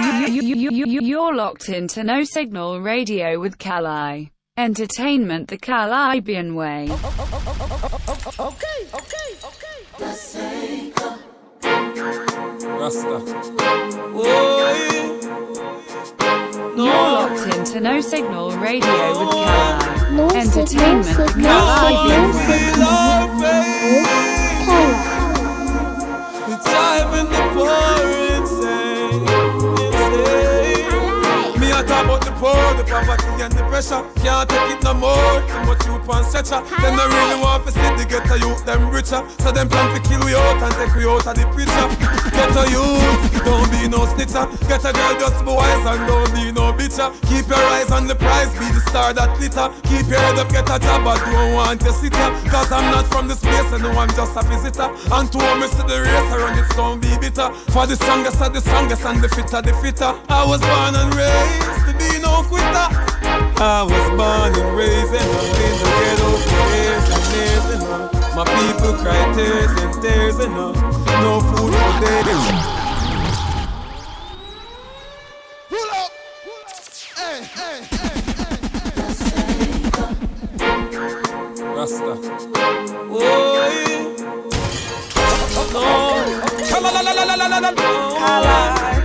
You're locked into No Signal Radio with Kali. Entertainment the Kalibbean way. Okay, okay, okay. Rasta. You're locked into No Signal Radio with Kali. No Entertainment the signal, Kalibbean way. signal. Kala. It's time in the pouring, about the poverty and the pressure. Can't take it no more. Too much on stretcher. Really want to see the ghetto youth them richer. So them plan to kill we out and take we out of the picture. Ghetto youth, don't be no snitcher. Get a girl just be wise and don't be no bitcher. Keep your eyes on the prize, be the star that glitter. Keep your head up, get a job, but don't want to sit here. Cause I'm not from this place and I'm just a visitor. And to me see the race, I run it, don't be bitter. For the strongest of the strongest and the fitter, the fitter. I was born and raised to be no quitter. I was born and raised in a in the ghetto for years and years and all. My people cry tears and tears and all. No food for days. Pull up. Hey, hey, hey. Rasta. Oh, yeah. No. No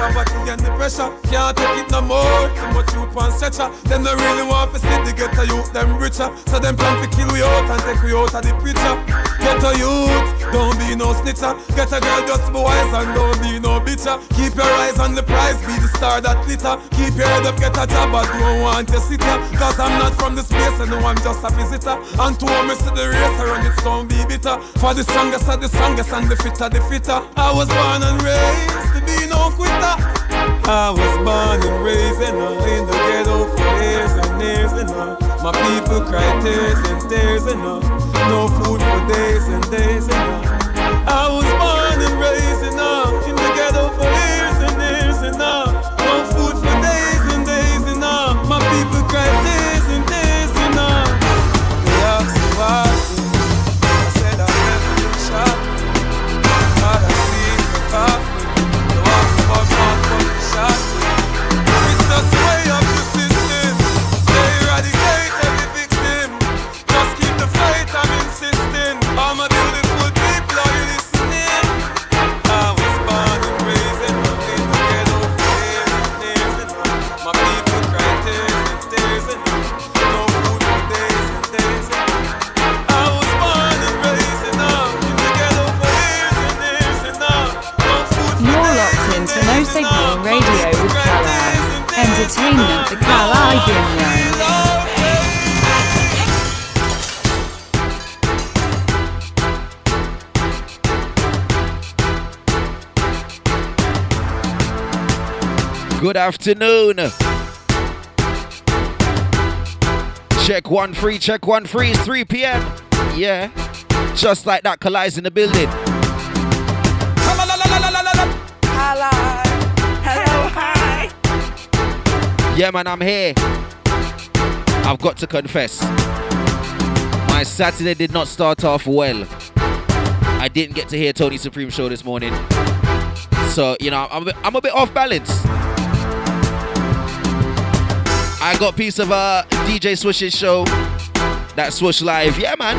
the poverty and the pressure. Can't take it no more. Too much youth on stretcher. Them no really want to see the ghetto youth them richer. So them plan to kill we out and take we out of the picture. Ghetto youth, don't be no snitcher. Get a girl just wise and don't be no bitcher. Keep your eyes on the prize, be the star that glitter. Keep your head up, get a job, but don't want to sit here. Cause I'm not from this place and no, I'm just a visitor. And to me see the race, I run it, don't be bitter. For the strongest of the strongest and the fitter, the fitter. I was born and raised to be no quitter. I was born and raised in, a, in the ghetto for years and years and all. My people cry tears and tears and all. No food for days and days and all. The. Good afternoon. Check one free, check one free. It's 3 p.m. Yeah. Just like that, collides in the building. Yeah, man, I'm here. I've got to confess. My Saturday did not start off well. I didn't get to hear Tony Supreme show this morning. So, you know, I'm a bit, I'm a bit off balance. I got piece of uh, DJ Swish's show. That Swish Live. Yeah, man.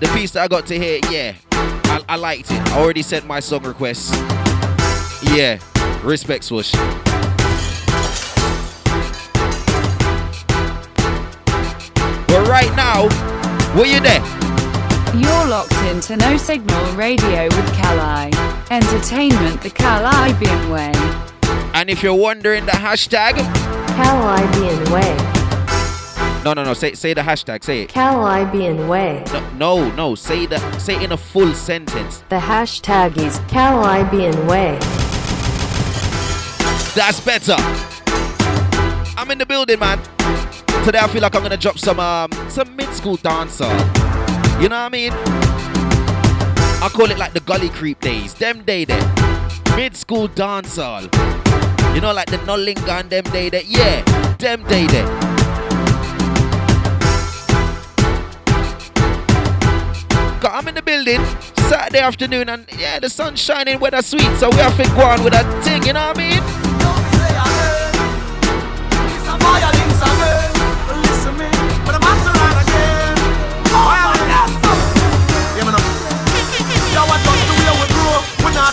The piece that I got to hear, yeah. I, I liked it. I already sent my song requests. Yeah. Respect Swish. Right now, were you there? You're locked into No Signal Radio with Kali. Entertainment the Kalibbean way. And if you're wondering the hashtag, Kalibbean Way. no, no, no, say say the hashtag. Say it. Kalibbean Way. No, no, no. Say the say it in a full sentence. The hashtag is Kalibbean Way. That's better. I'm in the building, man. Today I feel like I'm gonna drop some um some mid-school dancer. You know what I mean? I call it like the gully creep days. Them day there. Mid-school dancehall. You know, like the Nollinga and them day that, yeah, them day. Cause I'm in the building Saturday afternoon and yeah, the sun's shining, weather sweet, so we have to go on with that thing, you know what I mean?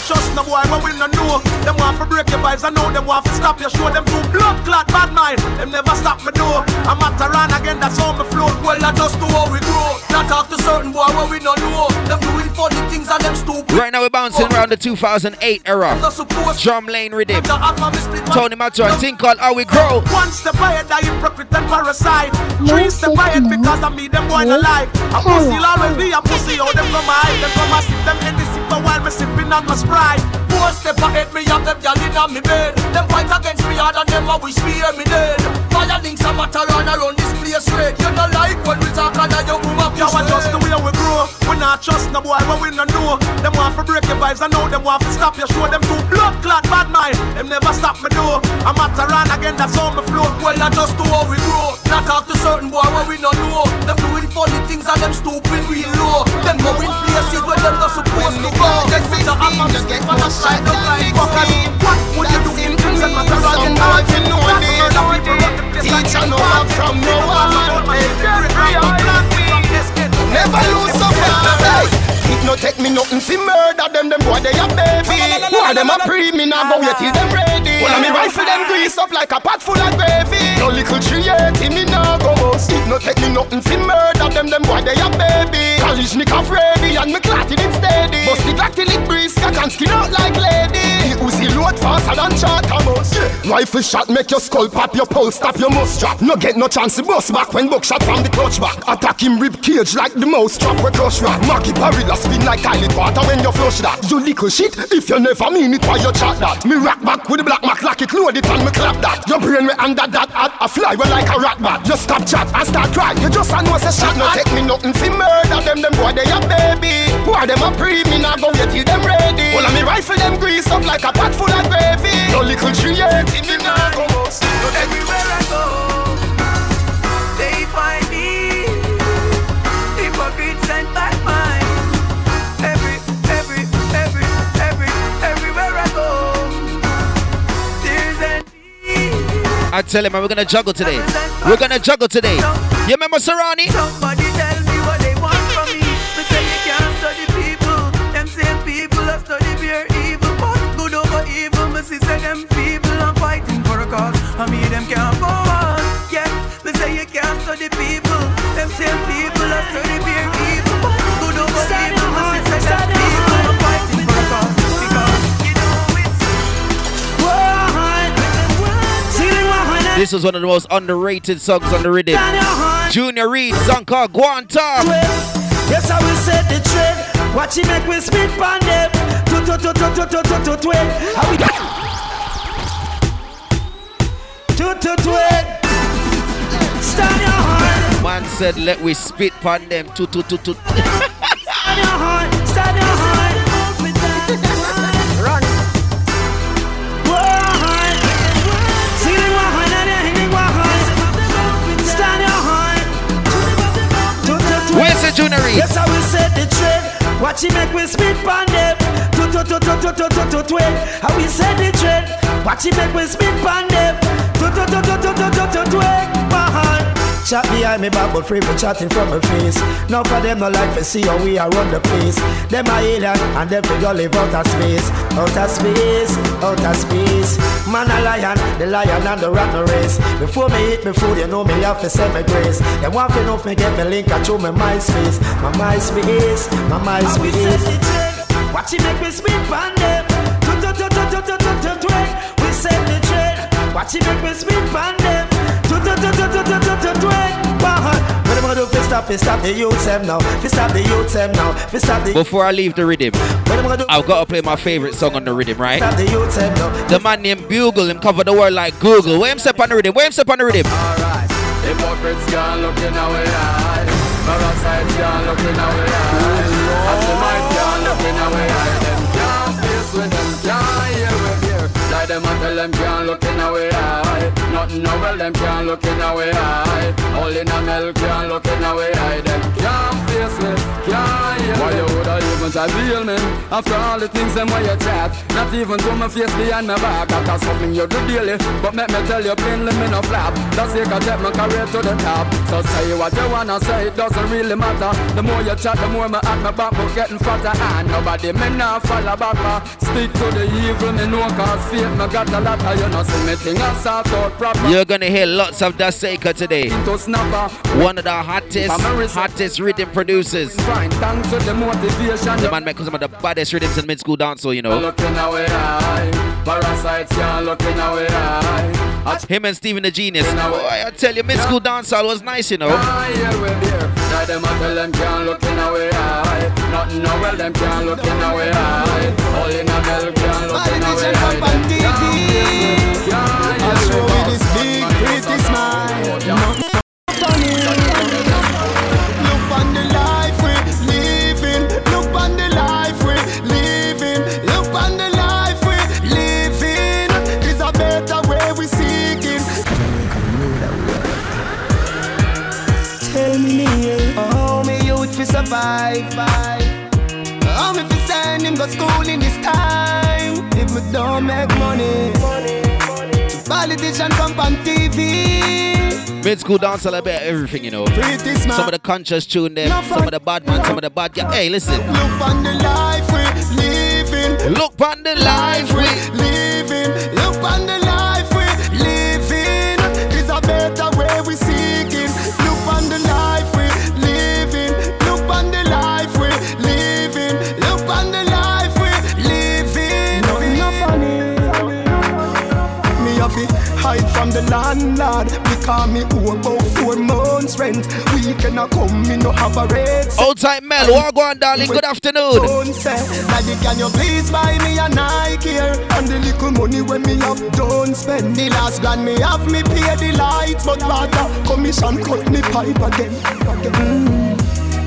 Trust no boy when we no know Them want to break your vibes, I know them want to stop your show Them two blood clot bad mind, them never stop me door I'm at a run again, that's how me float Well, I just do how we grow Not talk to certain boy when we no know Them doing funny things and them stupid Right now we're bouncing around the 2008 era. Drumline rhythm. The alpha me split my- Tony Matterhorn thing called How We Grow. One step ahead, I hypocrite and parasite. Three step ahead because I me them boy no like. A pussy will always be a pussy. How them come hide, them come and sip them in the sipper while me sipping on my sprite. Four step ahead, me have them gyal inna me bed. Them fight against me hard and them a wish me hear me dead. Fire links a matter run around this place red. You no like when we talk and you boom up your just the way we grow. We not trust no boy when we no know. Them want to break your vibes, I know them want to stop your show. Them two blood clot bad mind. Them never stop me door. I'm at run again, that's how me float. Well, I just do how we grow. Not talk to certain boy when we no know. Them doing funny things and them stupid real low. Them going places where them not supposed to go. Them with the alpha mistake, but I shine up like fuckers. What would you do if things that matter on your life? You know this. Teach and know from no one. Revolução pra It no take me nothing fi murder them, them boy they a baby. Why them a pre me now go wait till them ready. Well, me rifle them grease up like a pot full of gravy. No little tree me now go bust. It no take me nothing fi murder them, them boy they a baby. Off ready and me clotted it steady. Bust the Glock till it breeze, cock and skin out like lady. Uzi load faster than charter bus. Rifle shot make your skull pop, your pulse stop, your must drop. No get no chance to bust back when buckshot from the clutch back. Attack him rib cage like the mouse trap we crush rock. Maggie Barilla spin like toilet water when you flush that. You little shit, if you never mean it, why you chat that? Me rock back with the black mac like it load it and me clap that. Your brain me under that hat, I fly well like a rat bat. You stop chat and start cry, you just a know say shot. No take me nothing fi murder them, them boy they a baby. Why them a pre me now go wait till them ready. Well, I me rifle them grease up like a pot full of gravy. No little tree tell him, we're gonna juggle today. We're gonna juggle today. You remember Serani? Somebody tell me what they want from me. They say you can't study people. Them same people study pure evil. But good over evil, see say them people fighting for a cause. I mean them can't go on. Yeah, they say you can't study people. Them same people This was one of the most underrated songs on the rhythm. Junior Reid, song called Guantan. Yes, I will set the trend. Watch him make we spit on them. Tut tut tut tut tut tut tut tut twang. Stand your heart. Man said, let we spit on them. Tut tut tut tut. Stand your heart. Stand your heart. To Reed? Yes, I will set the trend. Watch him make we spit on them. To to to to to to to to twin. I will set the trend. Watch him make we spit on them. To to to to to to to to twin. Chat behind me back, but free me chatting from my face. Now for them no like to see how we are run the place. Them are alien and them figure live out of space, out of space, out of space. Man a lion, the lion and the rat no race. Before me eat me food, you know me have to send my grace. They want to know me get me link and through my MySpace, my MySpace, my MySpace. Watch it make me spin on them. We set the train. Watch it make me spin on them. Before I leave the rhythm? I've got to play my favorite song on the rhythm, right? The man named Bugle, him cover the world like Google. Where him step on the rhythm? Where him step on the rhythm? Hypocrites can't look in our eye. Parasites can't look in our eye. Anti-might can't look in our eye. Them can't face with them, can't hear with here. Like them a tell them can't look in our eye. Nothing no well them can't look in our eye. All in a milk can't look in our eye. Them can't face me, can't hear Why you woulda even try feel me? After all the things them where you chat, not even to my face behind my back. That's something you do daily, but make me tell you plainly me no flap. That's it, I take my career to the top. So say what you wanna say, it doesn't really matter. The more you chat, the more my at my back, but getting fatter. And nobody me now follow back. Stick to the evil, me know cause fate, me got a lot of you know see me thing I sort out proper. You're gonna hear lots of Daseca today. One of the hottest, hottest rhythm producers. fine, thanks to the man make some of the baddest rhythms in mid school dancehall, you know. Look in our eye, parasites can't look in our eye. Him and Stephen the Genius. Boy, I tell you, mid school dancehall was nice, you know. Ah, yeah, we're here. Try them and tell them can't look in our eye. Nothing no well, them can't look in our eye. All in a milk can't look in our eye. Pretty smile. No, funny. Look on the life we living. Look on the life we living. Look on the life we living. Is a better way we seeking. Tell me, how me oh, youth fi survive? How me fi send him go school in this time? If me don't make money, on TV. Mid school dancehall, I bet everything, you know. Pretty smart. Some of the conscious tune them, some of the bad man, some of the bad. Yeah, hey, listen. Look on the life we living. Look on the life we living. Because me owe about four months rent. Weekend a come, me no have a rate. Old time Mel, walk on, darling. Good afternoon. Daddy, can you please buy me a Nike here? And the little money when me have, don't spend. The last grand me have, me pay the light, but rather commission cut me pipe again. Mm.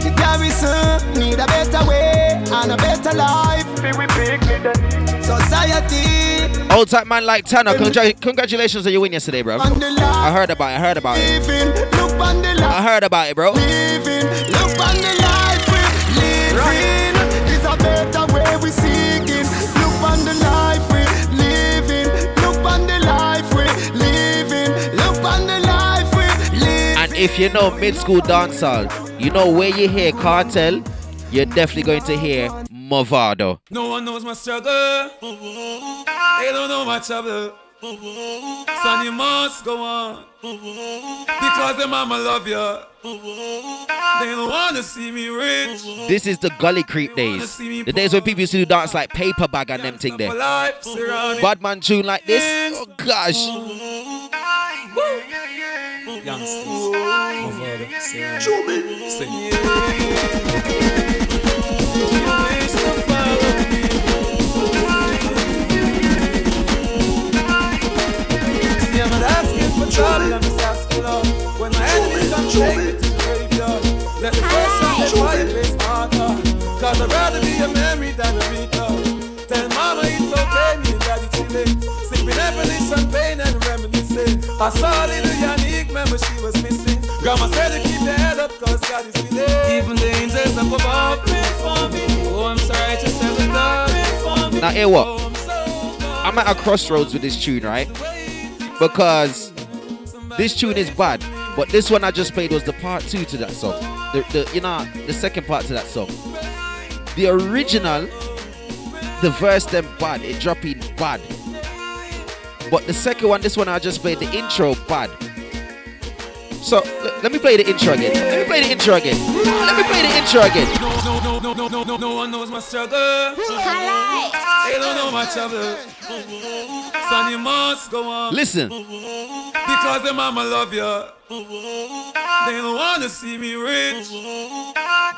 The garrison need a better way and a better life. Society Old type man like Tanner, congra- congratulations on your win yesterday, bro. I heard about it. I heard about it. living, look on the life I heard about it, bro. living, look on the life we living. Is a better way we seeking. Look on the life we living. Look on the life we living. Look on the life we living. And if you know mid school dancehall, you know where you hear Kartel, you're definitely going to hear Mavado. No one knows my struggle. They don't know my trouble. Son, you must go on. Because the mama love you. They don't wanna see me rich. This is the gully creep days. The days when people used to do dance like paper bag and them thing there. Life surrounding. Bad man tune like this. Oh gosh. See, asking for trouble, I'm just asking love. When my enemies come, take me to the graveyard. Let the first song get fireplace my heart. Cause I'd rather be a memory than a record. Tell mama it's okay, me and daddy chilling. Sipping ebony, champagne and reminiscing. I saw little Yannick, remember she was missing. Grandma said to keep the head up cause God is with. Even the angels up above pray for me. Oh, I'm sorry to say the God pray for me. Now hear what? I'm at a crossroads with this tune, right? Because this tune is bad, but this one I just played was the part two to that song. The, the you know the second part to that song. The original, the verse them bad, it dropping bad. But the second one, this one I just played the intro bad. So l- let me play the intro again. Let me play the intro again. Let me play the intro again. No, no, no, no, no, no, no, no one knows my struggle. They don't know my trouble. Son, you must go on. Listen. Because the mama love you. They don't wanna see me rich.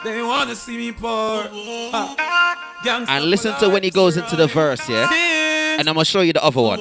They wanna see me poor. Ah. And listen to when he goes into the verse, yeah? And I'm gonna show you the other one.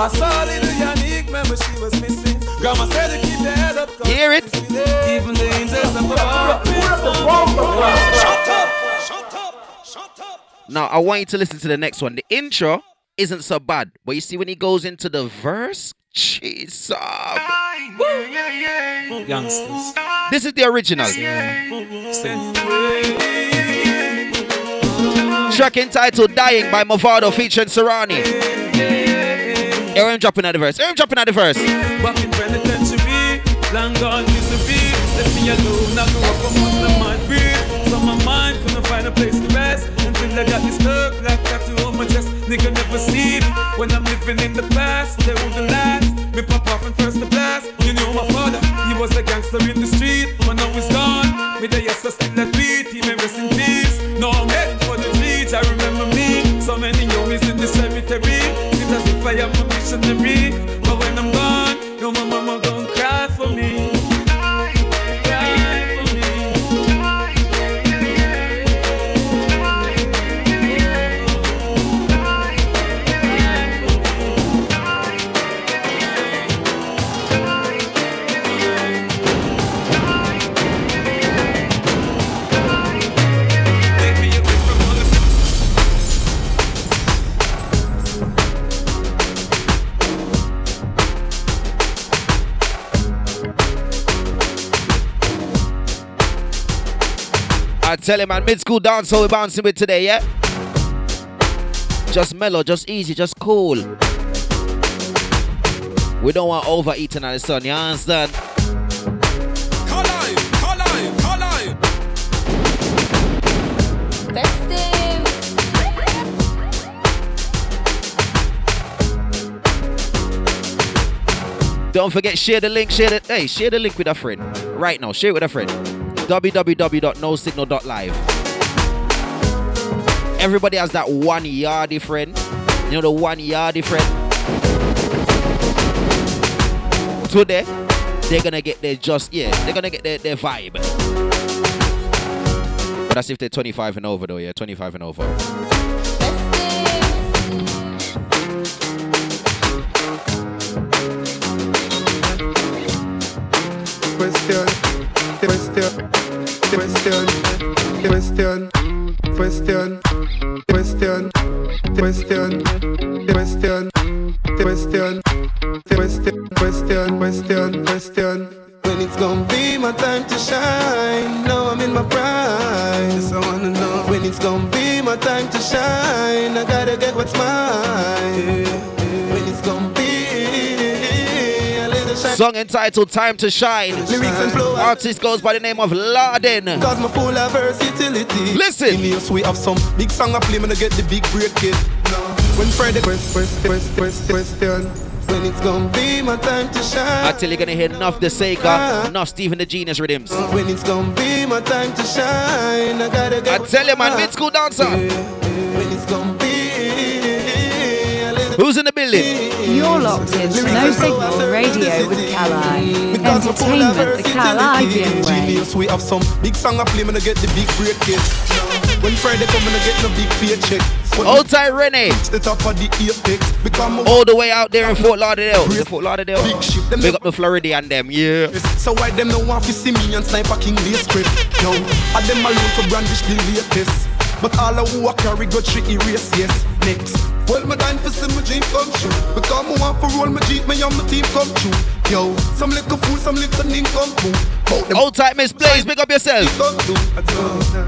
I saw little Yannick, remember she was missing. Grandma said to keep your head up. Hear it? Even the angels above. Now I want you to listen to the next one. The intro isn't so bad, but you see when he goes into the verse, Jesus. Youngsters. This is the original. Track entitled Dying by Mavado featuring Serani. Him dropping at the verse. Dropping at the verse. Back in long gone misery. Left me alone, I grew up amongst the mad breed. So my mind couldn't find a place to rest until I got this hurt black tattoo on my chest. Nigga never me when I'm living in the past. They won't last. Me pop off and first the blast. You my father, he was a gangster in the street, but now he's gone. Me the yes, I still beat. He may rest in listen to me. Tell him, man, mid school dance, so we're bouncing with today, yeah? Just mellow, just easy, just cool. We don't want overeating at the sun, you understand? Don't forget, share the link, share the hey, share the link with a friend. Right now, share it with a friend. www.nosignal.live. Everybody has that one yardy friend. You know the one yardy friend. Today, they're gonna get their just yeah, they're gonna get their, their vibe. But that's if they're 25 and over though, yeah, 25 and over. Question, question, question, question, question, question, question, question, question, question, question, question, question. When it's gonna be my time to shine, now I'm in my prime. Yes, I wanna know when it's gonna be my time to shine. I gotta get what's mine. When Song entitled Time to Shine. Lyrics and flow. Artist goes by the name of Laden. Cause my full of versatility. Listen. In the house we have some big song I play, man, I get the big break it. When Friday quest, quest, quest, quest, question. When it's gonna be my time to shine. Until you're gonna hear enough the Sega, ah. enough Stephen the Genius rhythms. When it's gonna be my time to shine. I gotta get I tell you, man, ah. mid school dancer. When it's gonna a Who's in the? You're locked into No Signal Radio with Kali. Because my full of Entertainment the Kalibbean way. Genius, we have some big song I play, man, I get the big break it. When Friday come, man, I get no big paycheck. When Old time Renee. The top of the apex. Become a All the way out there in Fort Lauderdale. Is it Fort Lauderdale? Big ship, them Big up the Floridian them, yeah. So why them no want to see me and sniper king this script? No, I them alone for brandish the latest. But all of who I carry got three erase, yes. Next. Well, my time for see my dream come true. Because I want for roll my jeep, me and my team come true. Yo, some little fool, some little ning come through. Old time Miss Blaze, big up yourself.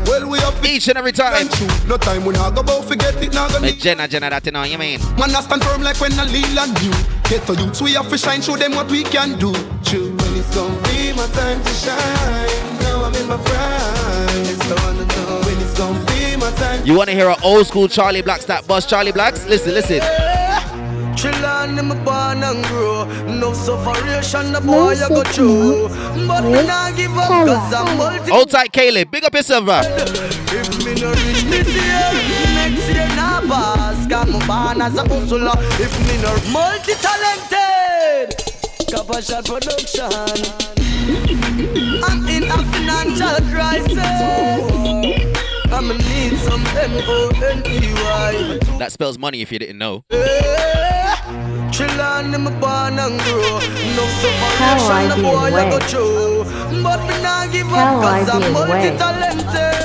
Well, we have Each and every time. No time when I go about forget it, now gonna But Jenna, Jenna, that you know, you mean? Man, I stand firm like when I lean on you. Get to youths, we have to shine, show them what we can do. True. When it's gonna be my time to shine, now I'm in my prime. Gonna be my time. You wanna hear an old school Charly Blacks that bust Charly Blacks? Listen, listen. Chillin' in my born and grow No sufferation the boy I go through But me nah give up cause I'm multi Old tight Caleb, big up yourself, bro. If me no reach this year Next year nah pass Cause me born as a hustler If me no multi-talented trade. Shot production. I'm in a financial crisis. I'ma need some M-O-N-E-Y. That spells money if you didn't know. Eh, Chillin' in my barn and grow. No Caribbean separation, the boy I way. go through. But me nah give up cause I'm Caribbean multi-talented.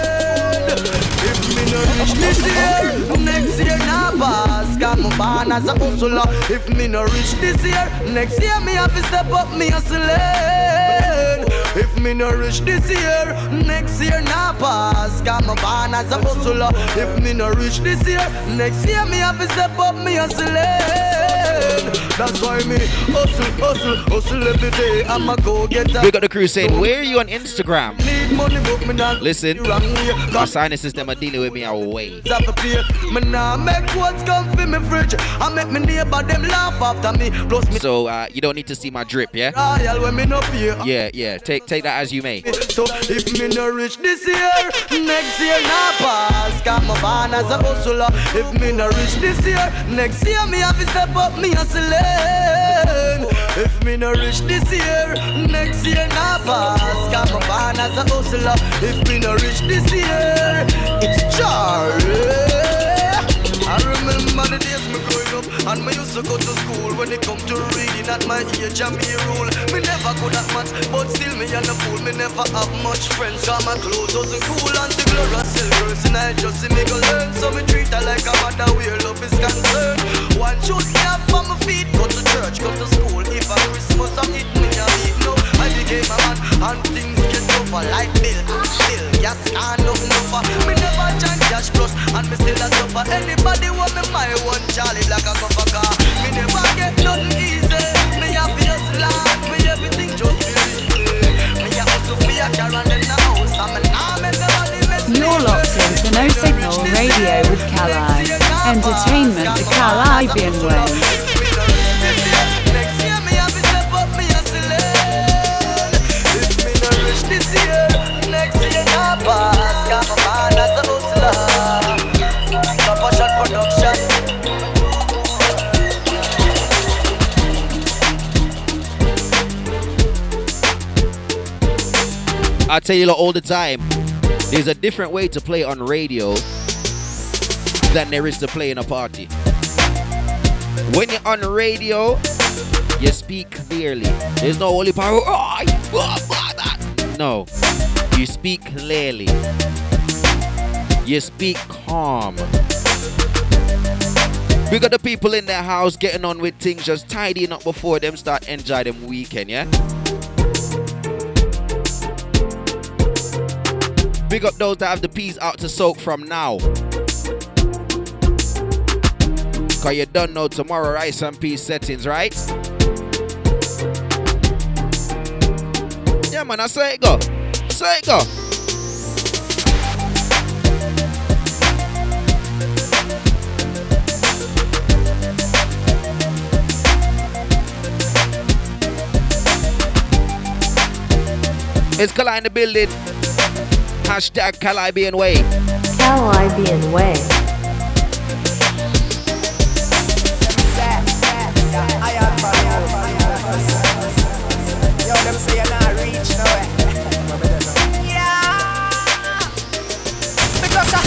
If me no reach this year, next year nah pass. Got my born as a hustler. If me no reach this year, next year me have to step up me hustling. If me no reach this year, next year nah pass. Got my born as a hustler. If me no reach this year, next year me have to step up me hustling. That's why me hustle, hustle, hustle every day. I'ma go get a We got the crew saying, Where are you on Instagram? need money, but me not Listen, my sinuses them are dealing with me away. Have a pay. Me nah make what's come for me fridge. I make me neighbor them laugh after me. Plus me So uh, you don't need to see my drip, yeah? royal when me no pay. Yeah, yeah. Take take that as you may. So if me no reach this year, next year nah pass. Got my born as a hustler. If me no reach this year, next year me have to step up me hustling. If me no reach this year, next year nah pass. Got my born as a hustler. If me no reach this year, it's Charlie. I remember the days me growing up and me used to go to school when it come to reading at my age and me rule. Me never good at maths, but still me and a fool. Me never have much friends, cause my clothes wasn't cool and the glorious girls and I just see me go learn. So me treat her like a mother where love is concerned. One shoes me up on my feet, go to church, go to school. If a Christmas I hit me a beat, no, I became a man and things get tougher like bill, bill, yes, can't over. Me never change cash plus and me still a suffer. Anybody want me my one Charly Black a cup car. Me never get nothing easy. Me have to hustle hard. Me everything just be easy. Me a hustle for a car and then a house. And me nah make nobody mess me You're locked into No Signal Radio with Calai. Entertainment the Kalibbean way. I tell you all the time, there's a different way to play on radio than there is to play in a party. When you're on radio, you speak clearly. There's no holy power. "Oh, oh, oh," No, you speak clearly. You speak calm. We got the people in their house getting on with things, just tidying up before them start enjoy them weekend, yeah? Big up those that have the peas out to soak from now. Cause you don't know tomorrow rice and peas settings, right? Yeah man, I say it go. Say it go. It's Kala in the building. Hashtag Kalibbean Way. Kalibbean way. Yo, them say you're not reach nowhere. I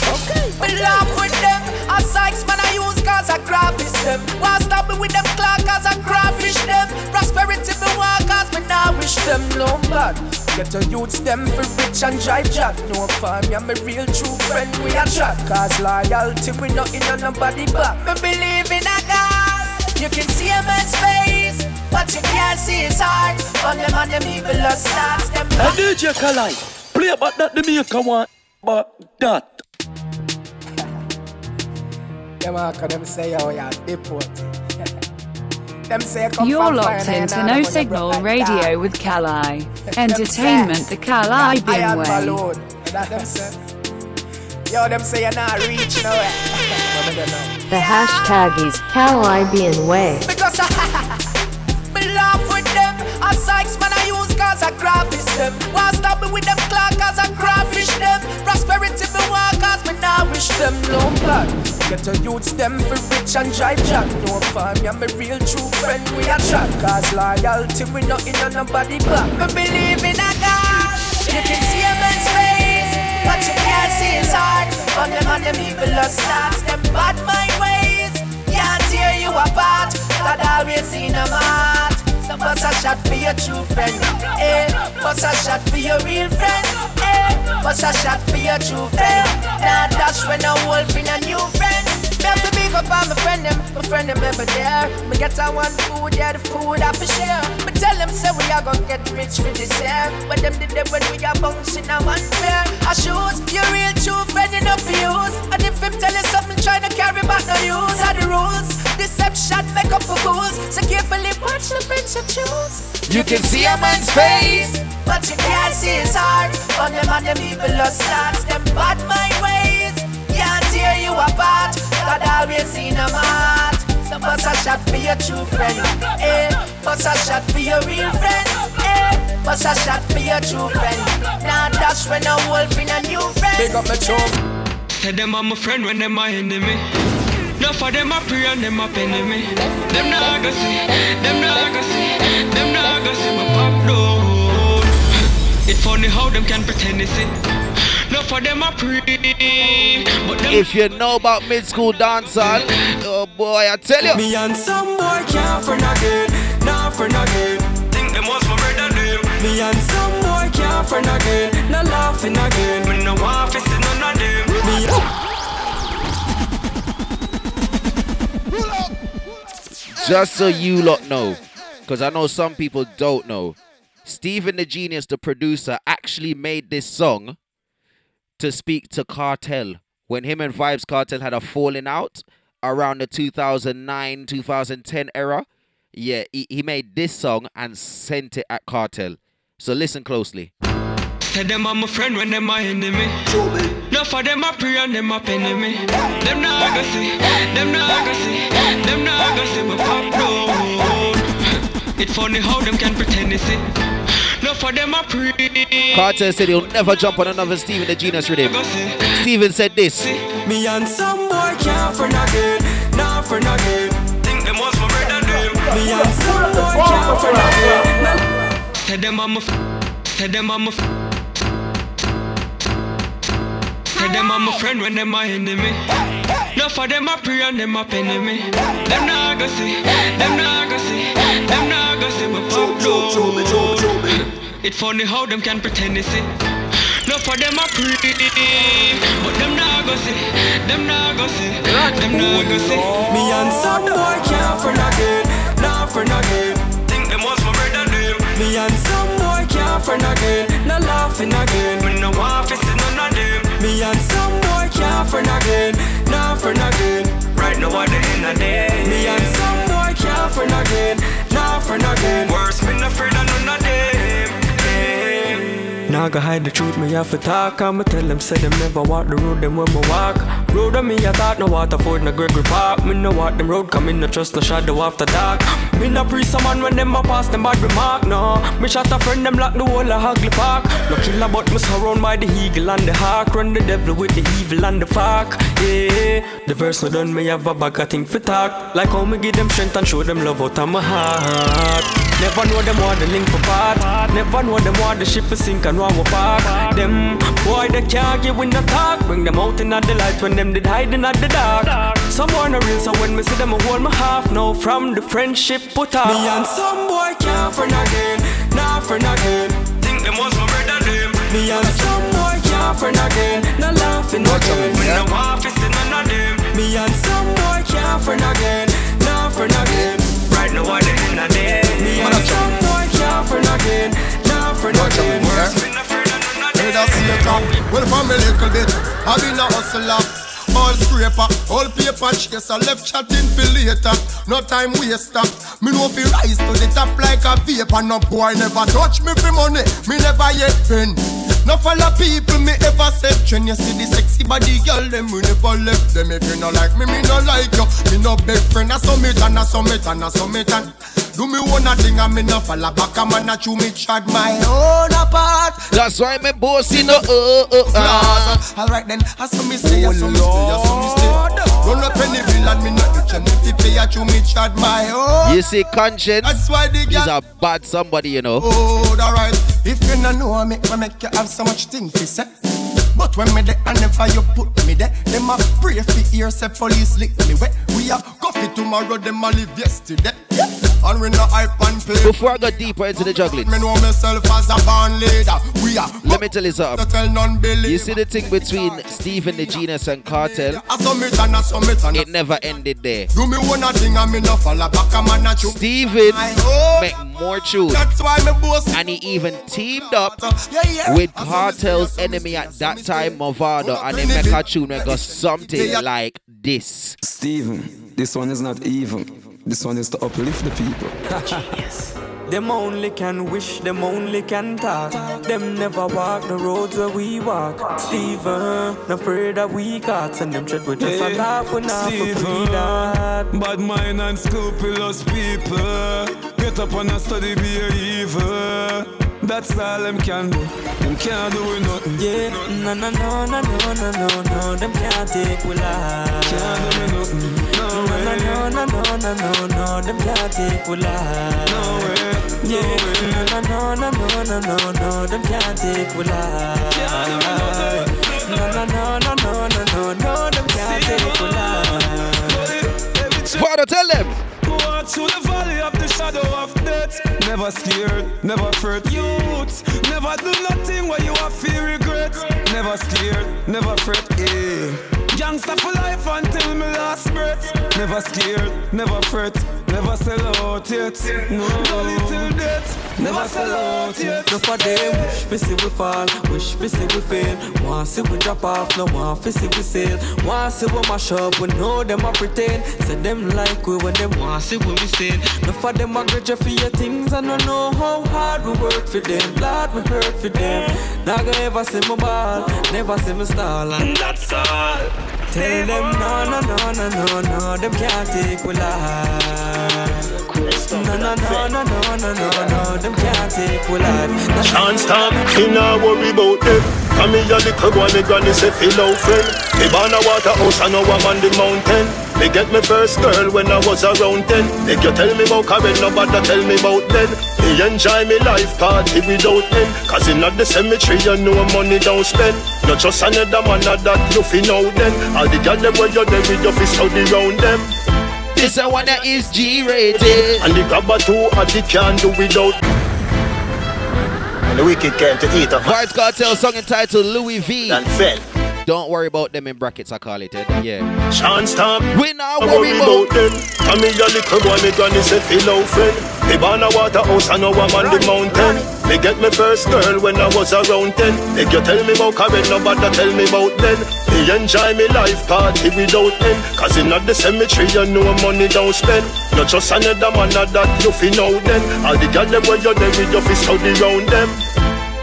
okay. Me laugh with them. I sykes man I use cause I graphish them. Why stop me with them clock cause I crawfish them. Prosperity me want cause me now wish them no bad. Get a youths them for rich and drive jack. No farm, yeah, me real true friend we a chat. Cause loyalty we not in on nobody back. Me believe in a God. You can see a man's face, but you can't see his heart. On them and them evil starts them Hey DJ Kalai, play about that the Jamaica one, but that. Them all cause them say oh yeah deport. Them say come You're locked into No Signal gonna Radio with Kali. Entertainment the Kalibbean way. balloon. That them say. Yo, them say you're not reach nowhere. But me don't know. The hashtag is Kalibbean way. Me laugh with them. A Sykes man I use cause I graphish them. Want stop me with them clock cause I graphish them. Prosperity me want cause me now wish them no blood. Get a youths them for rich and drive jack. No farm, yeah, me real true friend we a track. Cause loyalty we not in on nobody back. Me believe in a God. You can see a man's face, but you can't see his heart. On them and them evil starts, them bad mind ways. Can't tear you apart. God always in a mat. So bust a shot for your true friend. Eh, bust a shot for your real friend. Eh, bust a shot for your true friend. Now dash when a wolf in a new friend. Me have to big up on my friend them, my friend them ever there. Me get a one food, yeah, the food I for share. Me tell them say we are gonna get rich for this year. But them did them when we are bouncing a one pair of shoes. Your real true friend enough for use. And if him tell you something, try to carry back no use. Are the rules? Deception make up for fools. So carefully watch the friends you choose. You can see a man's face. But you can't see his heart. On them and them evil lost starts. Them bad mind ways. Can't tear you apart. God always in a mat. So bust a shot for your true friend. Eh, bust a shot for your real friend. Eh, bust a shot for your true friend. Now dash when a wolf in a new friend. Big up my chum. Say them are my friend when they're my enemy. No for them a pray and them a penny me. Them nah go see, them nah go see, them nah go see my pop down. It funny how them can pretend they see. No for them a pray, If you know about mid school dancehall, oh boy, I tell you. Me and some boy can't friend again, nah friend again. Think them was my brother them. Me and some boy can't friend again, nah laughing again. Me no want to see none of them. Me Just so you lot know, because I know some people don't know, Stephen the Genius, the producer, actually made this song to speak to Kartel when him and Vybz Kartel had a falling out around the 2009 2010 era. Yeah, he, he made this song and sent it at Kartel. So listen closely. Say them are my friend when them my enemy. No for them a pray and them a penny me. Them nah go see, them nah go see, them nah go see my pop down. It funny how them can pretend they see. No for them a pray. Kartel said he'll never jump on another Stephen the Genius rhythm. Stephen said this. Me and some boy can't friend again, nah friend again. Think them was my brother them. Me and some boy can't friend again. Nah. Say them I'm a, say them I'm a. Say them are my friend when them my enemy. No for them a pray and them a penny me. Them nah go see, them nah go see, them nah go see my pop down. It funny how them can pretend they see. No for them a pray, but them nah go see, them nah go see, them nah go see. Me and some boy can't friend again, nah friend again. Think them was my brother them. Me and some boy can't friend again, nah laughing again. Me no want to see none of them. Me and some boy can't friend again, nah friend again. Right now at the end of the day. Me and some boy can't friend again, nah friend again. Worse, me no friend of none. Nah go hide the truth, me have to talk. I'ma tell them, say them never walk the road, them when me walk. Road on me, I thought no Waterford, no Gregory Park. Me no walk them road, come in, no trust, no shadow after dark. Me no pre someone when them a pass them bad remark, no. Me shot a friend, them lock the whole of Hagley Park. No killer, but me surround by the eagle and the hawk. Run the devil with the evil and the fuck, yeah. The verse no done, me have a bag of thing for talk. Like how me give them strength and show them love out of my heart. Never know them want the link for part. Never know them want the ship for sink and want we park. Them boy they can't give in the talk. Bring them out in the light when them did hiding at the dark. Some boy no real so when me see them I hold my half. Now From the friendship put off Me and some boy can't friend again Nah friend again. Think them was my brother them. Me and some boy can't friend again Nah laughing again. When no want to see none of them. Me and some boy can't friend again Nah friend again. Right now at the end of the day. Me and some boy can't friend again Nah friend again Worse me no friend of of Heard a Satan, well from a little bit I been a hustler. All scraper, all paper chaser Left chatting for later, no time waster. Me know fi rise to the top like a vapor. No boy never touch me for money, me never yet been. No follow people me ever said. When you see the sexy body girl them we never left them. If you no like me, me no like you. Me no big friend, I summit and I summit and I summit and Do me one a thing and me no follow back a man a chew me chat my own apart. That's why me bossy no uh uh uh. Alright then, as some me say, as some me stay, as some me stay. Run up any bill and me not and if you pay a chew me chat my own. You see, conscience That's why the is a bad somebody, you know. Oh, alright. If you no know me, I make you have so much thing to say. But when me there and never you put me there, them a pray for ear say police lick me wet. We are coffee tomorrow, them a live yesterday. And we no hype and pay. Before I go deeper into the juggling, Me know myself as a band leader. We are let me tell you something. tell. You see the thing between Stephen the Genius and Kartel? I summit and I summit and It never ended there. do me one a thing and me no follow back a man a chew. Stephen My own. make more tunes. That's why me boss. And he even teamed up Yeah, yeah. with Kartel's enemy at that time, Mavado, and they make a tune that goes something like this. Stephen, this one is not even. This one is to uplift the people. Them only can wish, them only can talk. Them never walk the roads where we walk. Stephen, afraid that we got, And them tread with just a laugh when not for free that. Bad mind and scrupulous people. Get up and a study be a evil. That's all them can do. Them can't do nothing. Yeah, no, no, no, no, no, no, no, no. Them can't take we life. Can't do me nothing. No No, way. no, no, no, no, no, no. Them can't take we life. No way. No Yeah, no, no, no, no, no, no, no. Them can't take we life. No, no, no, no, no, no, no, no. Them can't take we life. Father, tell them. Go through the valley of the shadow of death. Never scared, never fret. Youth, never do nothing where you have fear regret. Never scared, never fret. Yeah. Gangsta for life until my last breath. Never scared, never fret. Never sell out yet. No, no little death. Never sell out yet. No for them, wish we see we fall, wish we see we fail. Want see we drop off, no want see we sail. Want see we mash up, we know them a pretend. Say them like we when them want see we sail. No for them a grudge for your things, I don't know how hard we work for them. Lord, we hurt for them. Not gonna ever see me ball, never see me stall, and that's all. Tell them no, no, no, no, no, no, them can't take we life. No, no, no, no, no, no, no, no, them can't take we life. Chance stop, me nah worry about them. Come me a little boy, me granny say feel out friend. Me born a water house, I know I'm on the mountain. Me get me first girl when I was around ten. Make you tell me about Karen, nobody tell me about then. Me enjoy me life party without end. Cause in the cemetery, you know money don't spend. Not just another man that you fi know then. All the girl them where you there with you fi study round them. This a one that is G rated. And the grabber too, and the can do without. And the wicked came to eat up. Vybz Kartel song entitled Louis V. And fell. Don't worry about them in brackets, I call it. eh? Yeah. Chance stop. We not I worry about them. Come here, little boy, me granny say feel out friend. Me born a water house, I know I'm on the mountain. Me get me first girl when I was around ten. Make you tell me about Karen, nobody tell me about then. Me enjoy me life party without end. Cause in the cemetery, you know money don't spend. Not just another man that you fi know then. All the girl them where you there with you fi study round them.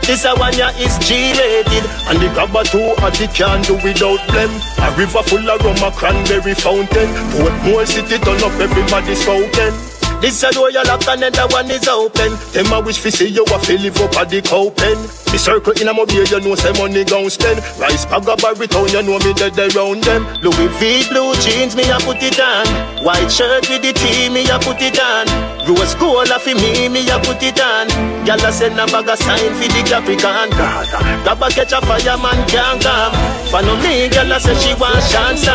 This a one ya is G-rated. And the grabber too and the can do without blem. A river full of rum, a cranberry fountain. Portmore city turn up, everybody's spoken this a door you lock and the one is open. Them a wish fi see you a fi live up at the cow pen Me circle in a mobile, you know say money gon' spend. Rice bag a barry town, you know me dead around them. Louis V blue jeans, me a put it on. White shirt with the T, me a put it on. Rose gold a fi me, me a put it on. Gyal a send a bag a sign fi the Capricorn. Grab a catch a fireman can't come. Follow me, gyal a say she want chance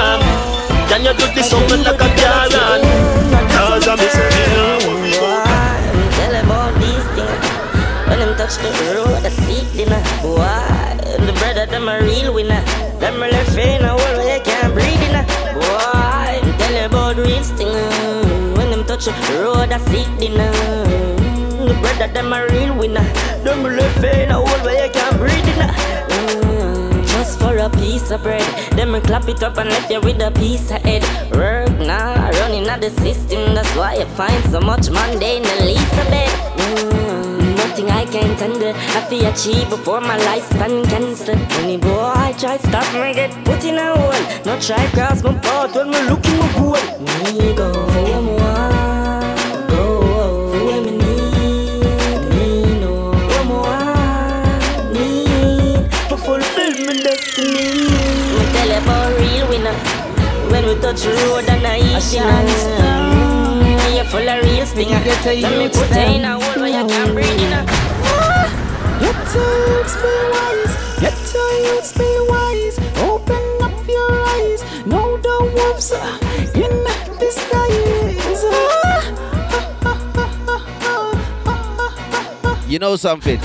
Can you do this something like a Karen? Cause I'm say me nah worry about Tell about these things. When them touch the road, I see dinner. Boy, the brother them a real winner. Them really fain a whole way you can't breathe in. Boy, tell about real thing. When them touch the road, I see dinner. The brother them a real winner. Them really fain a whole way you can't breathe in. Mm, Just for a piece of bread, them clap it up and left you with a piece of head. Work now, running out the system. That's why you find so much mundane Elizabeth. Mm, nothing I can't handle. I feel achieve before my lifespan cancel. Any boy I try stop me get put in a hole. No try cross my path when me looking my goal. Me go for more. my destiny. Me tell you about real winner. When we touch the road and I eat dinner. You're full of real stinger. Let me put you in a hole where you can't breathe in. Get your youths be wise. Your youths be wise. Open up your eyes. Know the wolves are in disguise. You know something?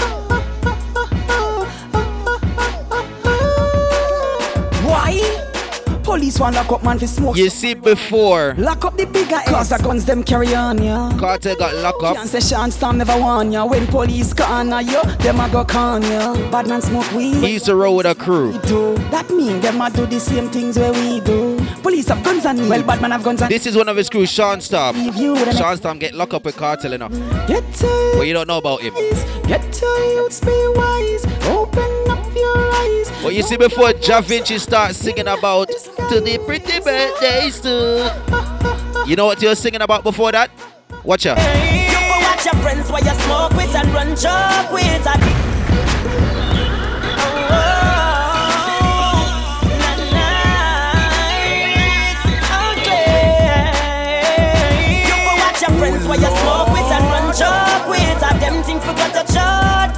Police want lock up man for smoke. You see before Lock up the bigger Cause the guns them carry on ya. Carter got locked up. Can't say Shawn Storm never warn ya. When police corner you, them a go con ya. Bad man smoke weed. He used to roll with a crew. do. That mean them a do the same things where we do. Police have guns and well, bad man have guns and This is one of his crew, Shawn Storm. you with an- Shawn Storm get locked up with Kartel enough. Get to But you don't know about him. Get to youths, be wise. Open up But you see before Jah Vinci starts singing about to the pretty birthdays too. You know what you're singing about before that? Watch out. You go watch your friends while you smoke with and run joke with. And oh, oh, na, nice, okay. You go watch your friends while you smoke with and run joke with. And them things forgot to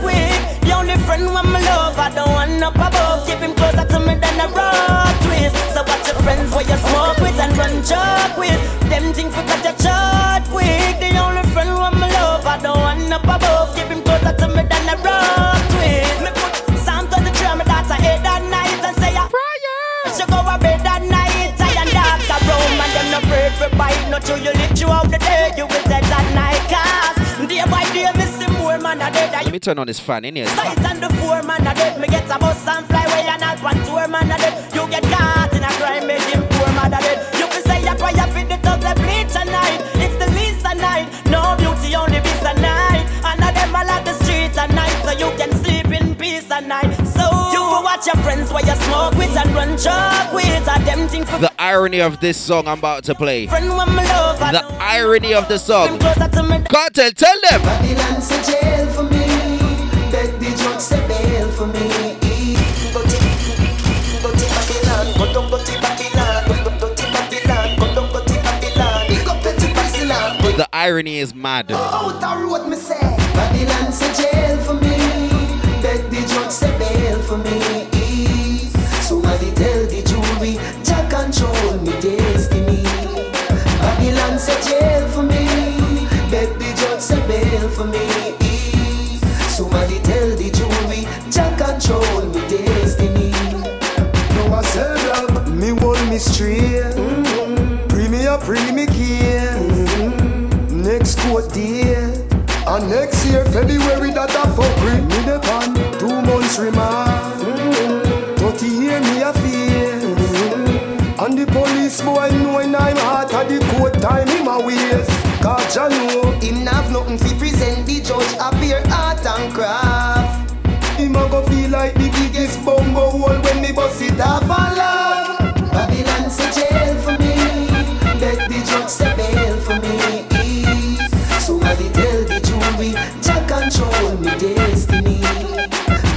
with. The only friend my love, I don't want up above. Keep him closer to me than a rock twist. So watch your friends while you smoke with and run joke with. Them things forgot to chat with. The only friend when my love, I don't want up above. Keep him closer to me than a rock twist. Me put Psalm 23 on my daughter head at night and say, Prayer. She go to bed at night, and dogs are roam and them no afraid for bite. Not till you live throughout the day, you will dead at night. Cause day by day, me see more man dead. Let me turn on this fan in here. And the four man dead. Me get a bus and fly away and tour man dead. You get caught in a crime, make him poor man dead. You can say a prayer for the bleach. It's the least. No watch your friends while you smoke with and run joke with. A them thing for The irony of this song I'm about to play. friend when me love. The don't irony of the song. closer to me. Kartel, tell them. Babylon say jail for me. Beg the judge say bail for me. Go to, go to Babylon. Go down, go to Babylon. Go down, go to Babylon. Go down, go to Babylon. Big up to Babylon. The irony is mad. Out the road, me say. Babylon say jail for me. Beg the judge say bail for me. For me. Somebody tell the jury, Jack control me destiny. No, I say that me hold me straight. Pre me a pre me care. Next court date. And next year, February, that a fuck with me the pan. Two months remand. Thirty year me a fear. And the police boy knowing I'm hot at the court time him a waste. Cause ya know Him have nothing fi present the judge a appear art and craft. him a go feel like the biggest bongo hole when me bust it off and laugh. Babylon say jail for me. Beg the judge say bail for me. Somebody tell the jury, Jack control me destiny.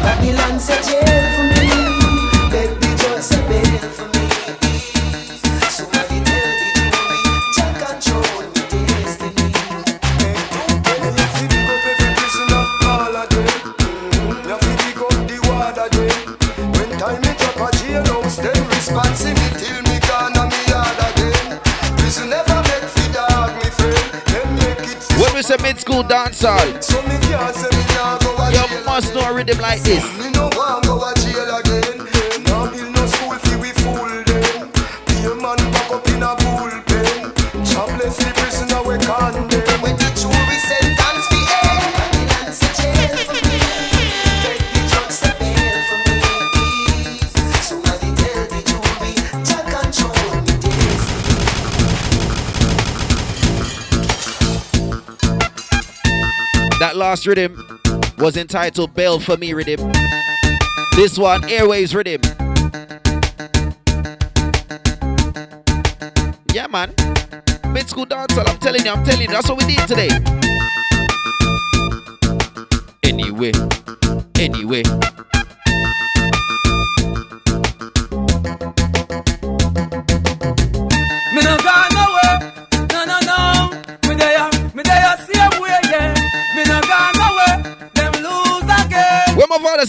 Babylon say jail know a rhythm like this. Me no want go a jail again. Nah build no school fi we fool them. Be a man back up in a bullpen. Jobless the prisoner we condemn. When the jury sentence fi end, Babylon say jail for me. Beg the judge say bail for me. Somebody tell the jury, Jack control me destiny. That last rhythm was entitled Bail for Me Rhythm. This one, Airways Rhythm. Yeah, man. Mid school dancehall, I'm telling you, I'm telling you, that's what we did today. Anyway, anyway.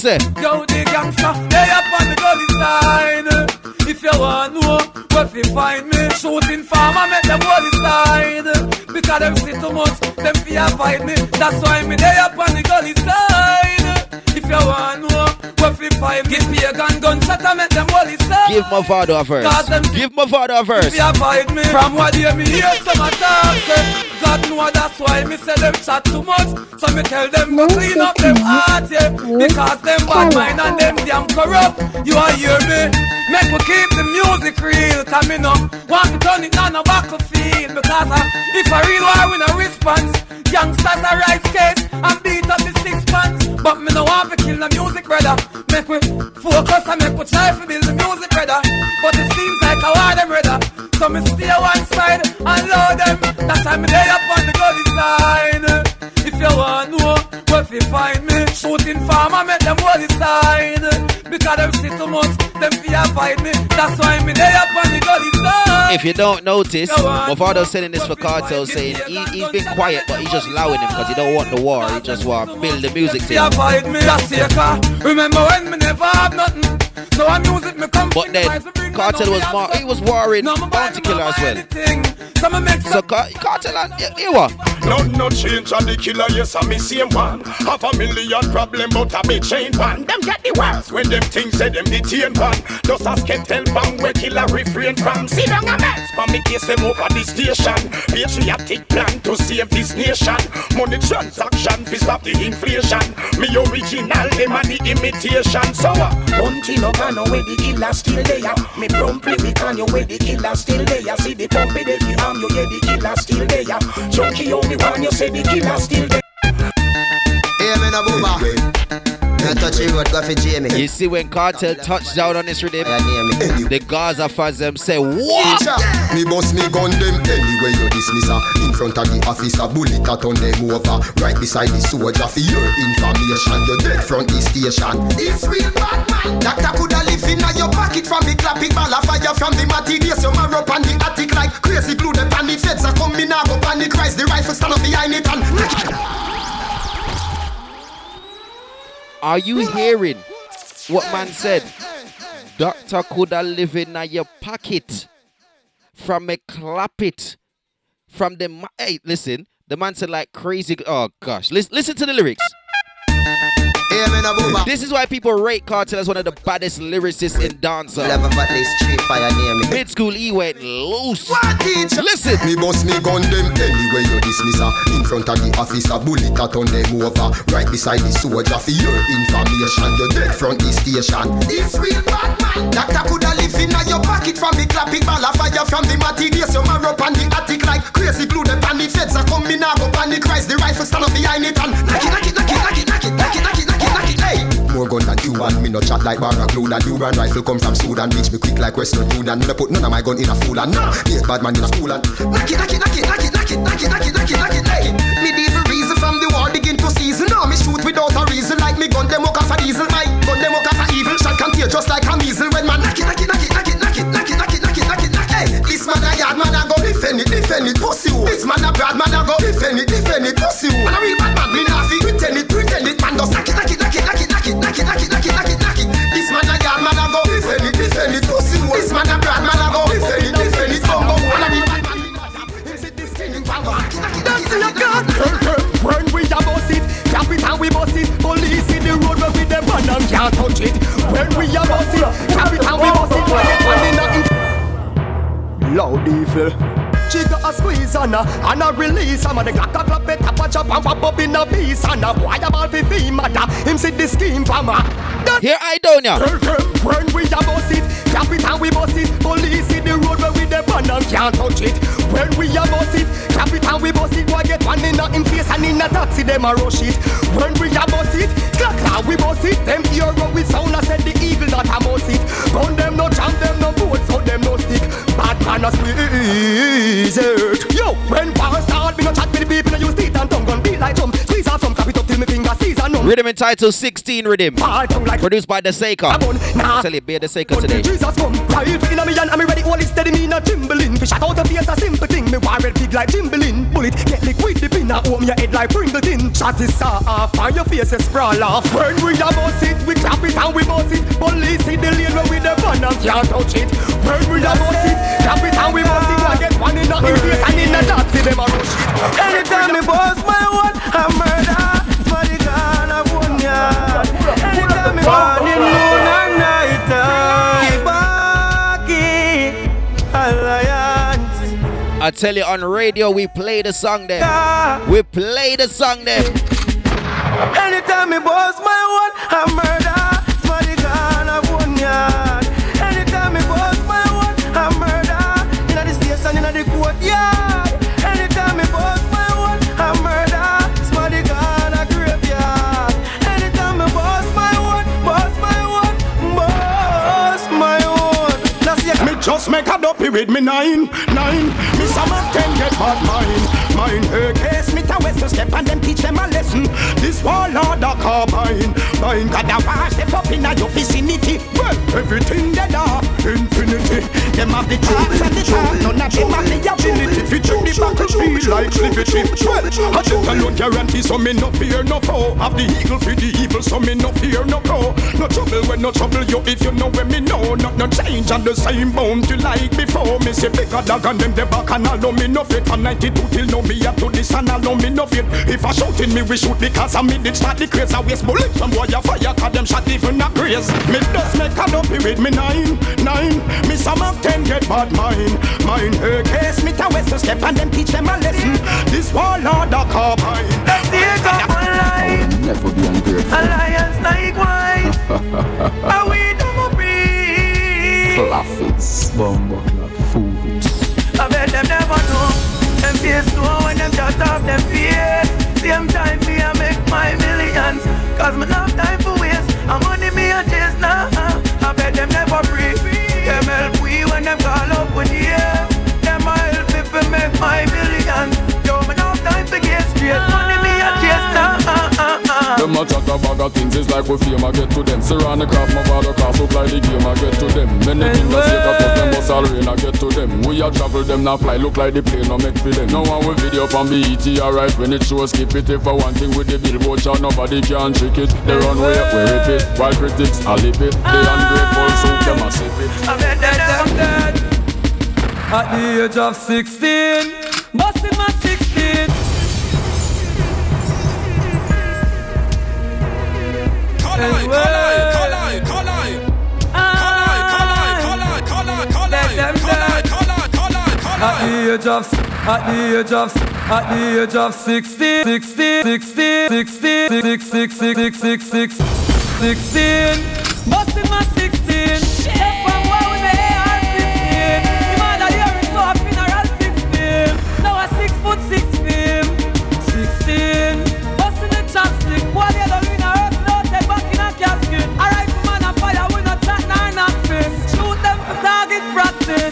Say? Yo, the gangster, they up on the gully side. If you want know where you find me, shooting farmer make them all side. Because them see too much, them fear fight me. That's why me they up on the gully side. If you want know where you find me, give me a gun, gunshot, I make them all side. Give my father a verse. Give my father a verse. Fear fight me. From what you me hear some attack say, God know that's why me say them chat too much. So me tell them go clean up them heart, yeah. Because them bad mind and them damn corrupt. You are hear me? Make we keep the music real. Cause me no want to turn it on a battlefield. Because uh, if I real war we no response. Youngsters are right case and beat up the six pants. But me no want to kill the music, brother. Make we focus and make we try to build the music, brother. But it seems like I want them, brother. So me stay one side and load them. That's why me day up on the side. If you want know where you find me, shooting farmer make them all side. Because them see too much, them fear fight me. That's why me day up on the gully side. If you don't notice, my father's saying this for Kartel, saying he, he's been quiet, but he's just allowing him because he don't want the war. He just want to build the music Fear thing. fight me, that's your car. Remember when me never have nothing. So I music me come But then Kartel was mar- he was warring Bounty Killer as well. So Car- Kartel and yeah, he was. No, no change on the killer, yes, I'm the same one. Half a million problem, but a big chain one. Them get the worst when them things say them detain one. Just as can tell bang where killer refrain from. See down a mess, for me case them over the station. Patriotic plan to save this nation. Money transaction, fi stop the inflation. Me original, them are the imitation. So, uh, one thing up and away the killer still there. Me promptly me can you where the killer still there. See the pump it if you arm you, yeah the killer still there. Junkie only one you say the killer still there. Hey, man, a booba. Me touch the road, go for Jamie. You see when Kartel touched down on this rhythm, the Gaza fans them say what? Me boss me gun them anyway you dismiss her. In front of the officer bullet a turn them over. Right beside the soldier for your information You dead front the station. This real bad man Doctor coulda live in your pocket. From the clap it ball of fire from the materials You mark up on the attic like crazy glue. The pan the feds are come in now go panic rise The rifle stand up behind it and Are you hearing what man said? Doctor coulda live in your pocket from a clap it from the hey listen the man said like crazy oh gosh listen, listen to the lyrics this is why people rate Kartel as one of the baddest lyricists in dancehall. Level at least street fire near me. mid school he went loose. Listen. Me boss me gun them anyway you dismiss her. In front of the officer bullet a turn them over. Right beside the soldier for your information. You dead front the station. This real bad man. Doctor coulda live in your pocket from the clap it ball of fire from the materials You mark up on the attic like crazy glue The pan the feds are come in now go panic rise The rifle stand up behind it and knock it, knock it, knock it, knock it, knock it, knock it, knock it, knock it, hey More gun than you and me no chat like Barra glue That you run rifle come from Sudan Reach me quick like Western Union Me no put none of my gun in a fool and no Yes bad man in a school and Knock it, knock it, knock it, knock it, knock it, knock it, knock it, knock it, knock it, hey Medieval reason from the war begin to season Now me shoot without a reason Like me gun them up off a diesel My gun them up off a evil Shot can tear just like a measle When man knock it, knock it, knock it, knock it, knock it, knock it, knock it, knock it, knock it, knock it Hey, this man a yard man a go defend it, defend it, pussy This man a bad man a go defend it, defend it, pussy Man a real bad man, me nah fi pretend it Man just knock it, knock it, knock it, knock it, knock it, knock it, knock it, knock it, knock it, knock it This man a yard man a go defend it, defend it, pussy who This man a bad man a go defend it, defend it, bumbo Man a real bad man, me nah fi pretend it, defend it, man go knock it, knock it, knock it, knock it, knock it When we a bust it, cap it and we bust it. Police in the road we them and them can't touch it. When we a bust it, cap it and we bust it. When it when it nothing. Loud evil. She got a squeeze on her and a release I'm on the clock a clap it tap a chop and pop up in a piece and a why about fi fi mother? Him see the scheme from her. Here I don't ya When we a bust it Cap it and we bust it? Police in the road where we them and can't touch it. When we a bust it Cap it and we bust it? Why get one in a him face and in a taxi them a rush it. When we a bust it Clack clack we bust it. Them hero with sound I said the eagle that a must it. Gun them no jam them no boat so them no stick. Bad man a squeeze it Yo when power start me no chat with the people no use teeth and tongue. Gun beat like drum. Squeeze off some cap it up till me finger seize and numb. Rhythm entitled 16 Rhythm. Produced by Daseca Tell you Daseca today. Jesus come. Rifle in me and I'm ready All is steady me no trembling. Fish out of face a simple Me war red big like Timberlin Bullet get liquid the pin a open your head like Pringleton. Chat is saw off and your face is sprawl off. When we a bust it, we clap it and we bust it. Police in the lane where we the van and can't touch it. When we a bust it, clap it and we bust it. I get one in the in face and in the dot, see them a rush it. Anytime me bust my one, I murder. Somebody gonna one yard. Anytime me morning, noon I tell you on radio, we play the song them. We play the song them. Anytime me bust my one, I murder. Somebody gonna one yard. Anytime me bust my one, I murder. Inna the station, inna the courtyard. Anytime me bust my one, I murder. Somebody gonna graveyard. Anytime me bust my one, bust my one, bust my one. That's it. Me just make a dopey with me nine, nine. Me some of ten get bad mine, mine. AK Smith and Wesson step and them teach them a lesson. This wall order carbine, mine. Got a war step up in a your vicinity. Well, everything dead are infinity. Them have the tracks and the trap, none of them have the ability. Fi check the battlefield like liberty. Well, a jet alone guarantee, so me no fear no foe. Have the eagle for the evil, so me no fear no crow. No trouble when no trouble you if you know where me know. Not no change and the same bounty like before. Me say bigger dog and them the back and allow me no fit. From 92 till now me up to this and allow me no fit. If I shouting me we shoot because I me did start the craze. I waste bullet from boy a fire cause them shot even a craze. Me just make a dopey with me nine, nine. Me some of ten get bad mine, mine. AK Smith and Wesson step and them teach them a lesson. This wall order carbine. Let's take up one line. Never be ungrateful. Alliance like wine. Are we them a breathe? Classics. Bomba food. I bet them never know. Them face know when them just off them face. Same time me I make my millions. Cause me not time Chat a bag of things, it's like we fame I get to them. The craft, my father supply the game I get to them. Many things that take a cut, them bust all rain I get to them. We a travel, them not fly, look like the plane no make for them. No one will video from BET, alright when it shows, keep it. If I one thing with the billboard chart, nobody can trick it. They run way, we rip it, while critics a lip it. They ungrateful, so them a sip it. I that them dead. At the age of 16, At the age of, at the age of, at the age of 60, 60, 60, 60, 60, 60, 60, 16, busting my 16.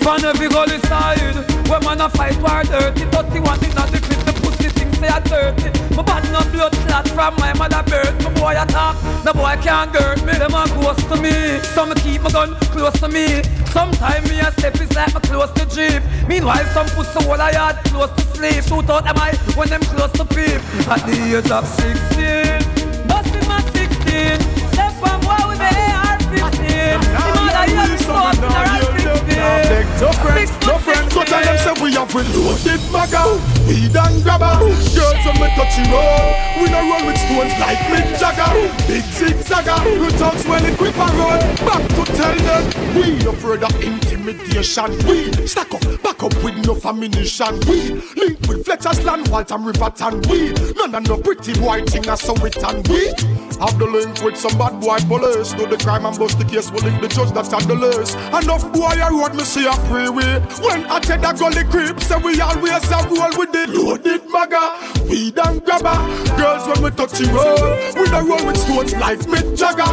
From every gully side, when man a fight war dirty. 31 in the clip, the pussy thing say a 30. My body no blood clot from my mother birth. My boy attack, the boy can't hurt me. Them a close to me, so me keep my gun close to me. Sometimes me a step is like me close to jeep. Meanwhile, some pussy whole a yard close to sleep. Shoot out them eye when them close to peep. At the age of 16, busting my 16. Step on boy with the AR-15. The mother here is so up in around 15. No friends, no friends, go tell them say we have loaded maga. Weed and grabber. Girls when we touch you roll We no roll with stones like Mick Jagger. Big zigzagger. We talk when it quick and roll? Back to tell them. We no further intimidation. We stack up, back up with no ammunition. We link with Fletcher's land, Waltham River and we None of no pretty boy thing a so it and we have the link with some bad boy police. Do the crime and bust the case, we link the judge that's at the list Enough boy a road me see a free way. When I take that gully creep Say we always a roll with the loaded maga. Weed and grabber. Girls when we touch the road We don't roll with stones like Mick Jagger.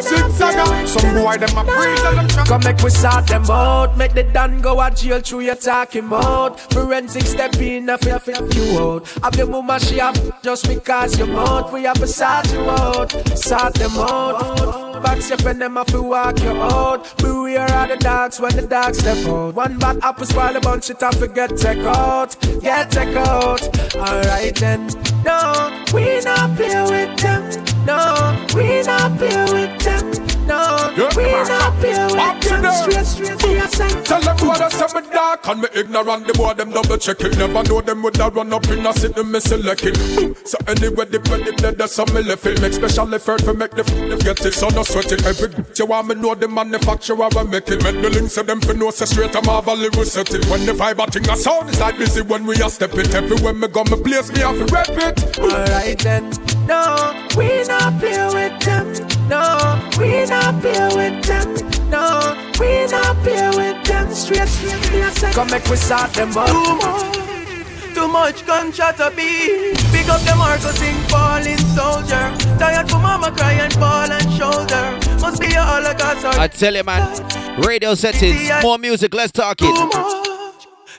Zigzagger Some boy them a breathe and them Come make we sort them out. Make the done go a jail through your talking mouth Forensic step in a fi fi you out. Have your mama she up just because you're mouth We have to sort you out. Sort them out. Box your friend them have to walk you out. Beware of the dogs when the dog step out. One bad apple spoil a bunch, it I forget take out. Yeah, take out. Alright then. No, we not play with them. No, we not play with them. We not play with them. Straight, straight, are sent. Tell them what I say me dark and me ignorant. The boy them double check it. Never know them would have run up in a them me select it. Boom. So anyway, the the blood that's some me left it. Make special effort to make the f- get it. So no sweat it. Every bitch you want me know the manufacturer will make it. When the links of them for no say straight I'm have a little set it. When the fiber thing a sound is like busy when we a step it. Everywhere me go me place me have to rep it. Alright then. No, we not play with them. No, we not play with them. No, we not play with them. Straight, straight. Come make we start them up. Too much, too much gunshot to be. Pick up the Marco sing falling soldier. Tired for mama cry and ball and shoulder. Must be a holocaust or I tell you, man. Radio settings, more music, let's talk it.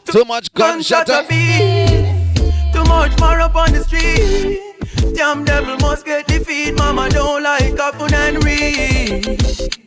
Too much gunshot. gunshot to be. Too much more up on the street. Damn devil must get defeat. Mama don't like a happen and read.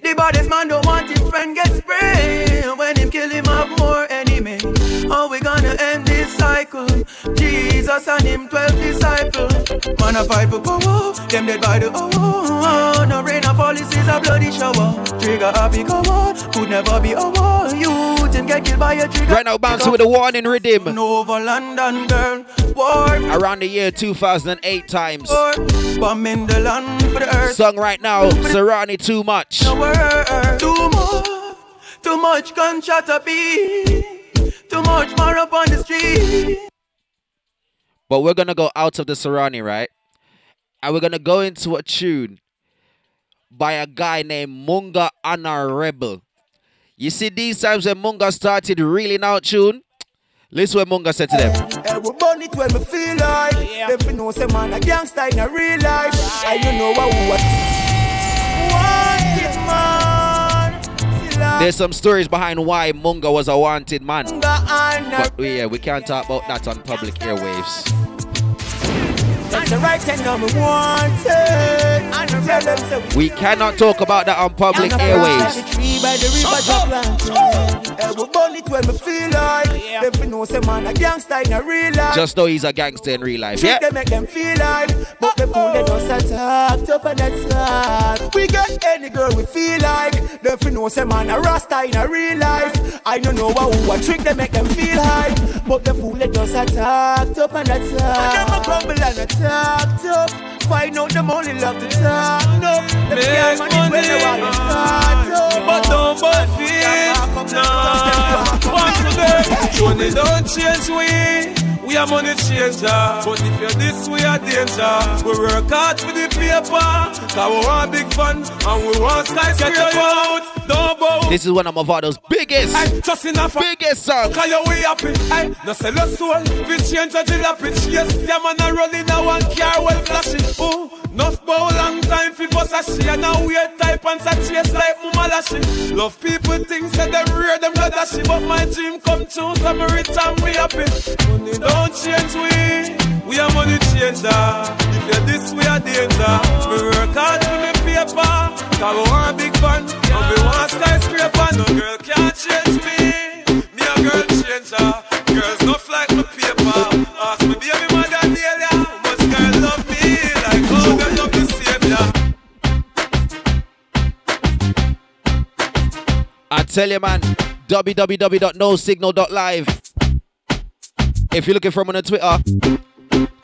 The baddest man don't want his friend get sprayed. When him kill him have more enemy. How we gonna end this cycle? Jesus and him twelve disciples. Man a fight for power. Them dead by the hour. No rain or fall, this is a bloody shower. Trigger happy come on. Could never be over. You can get killed by a trigger. Right now, bouncing with a warning rhythm. Over London, girl. War. Around the year 2008 times. Bomb in the land for the earth. Song right now, Serani Too Much. No. Too much. Too much gunshot to be. Too much more up on the street. But we're gonna go out of the Serani, right? And we're gonna go into a tune by a guy named Munga Honorebel. You see, these times when Munga started reeling out tune, listen what Munga said to them. Hey, we burn it when we feel like. If you know say man a gangster in a real life, I don't know what we There's some stories behind why Munga was a wanted man. But we, yeah, we can't talk about that on public airwaves. That's the right thing I'm wanted. And tell them so We cannot talk about that on public airwaves. Tree by the river to plant. Hey, we burn it when we feel like. If you know say man a gangster in a real life. Just know he's a gangster in real life. Trick Yeah. them, make them feel like But the fool they just attack Tough and that's hard We get any girl we feel like Them fi know say man a rasta in a real life I don't know what who a trick they make them feel high But the fool they just attack Tough and that's hard And them a grumble and attack tough Find out them only love to talk no Them can't manage when they want to start up But don't but feel Nah. Once again Money don't change we. We are money changer. But if you're this we are danger. We work hard for the paper. Cause we want big fun. And we want skyscraper. out Don't bow This is one of Mavado's biggest, Hey, just enough biggest songs. Cause you way happy Hey, no sell your soul. We change a jalopy Yes, yeah man a roll in a one car well flashing. Ooh, enough bow long time a she And now weird type and such chase like mama lashy Love people things say them rare them not dashy But my dream come true so me rich and we happy Money don't change we. We are money changer. If you're this we are danger. We work hard for me paper Cause we want big fun And we want skyscraper. No girl can't change me. Me a girl changer. Girls no like my paper. Ask me baby mother Delia much girl love me Like how them love the savior. I tell you, man, www.nosignal.live. If you're looking for him on Twitter,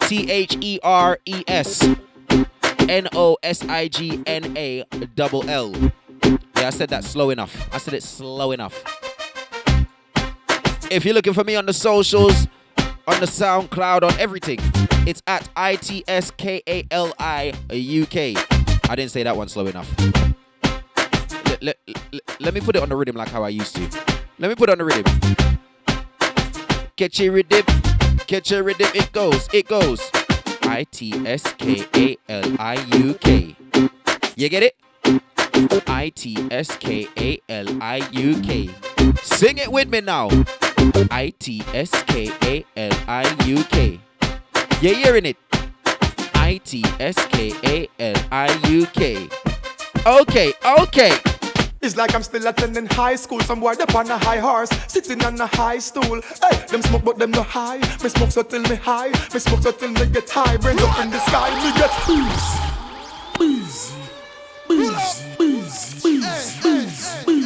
T H E R E S N O S I G N A double L. Yeah, I said that slow enough. I said it slow enough. If you're looking for me on the socials, on the SoundCloud, on everything, it's at I T S K A L I U K. I didn't say that one slow enough. Let, let, let, let me put it on the rhythm like how I used to. Let me put it on the rhythm. Catch your rhythm, catch your rhythm. It goes, it goes. I T S K A L I U K. You get it? I T S K A L I U K. Sing it with me now. I T S K A L I U K. You hearing it? I T S K A L I U K. Okay, okay. It's like I'm still attending high school. Some boy up on a high horse, sitting on a high stool. Hey, them smoke, but them no high. Me smoke so till me high. Me smoke so till me get high. Brains up in the sky, me get easy, easy, easy, easy, easy, easy.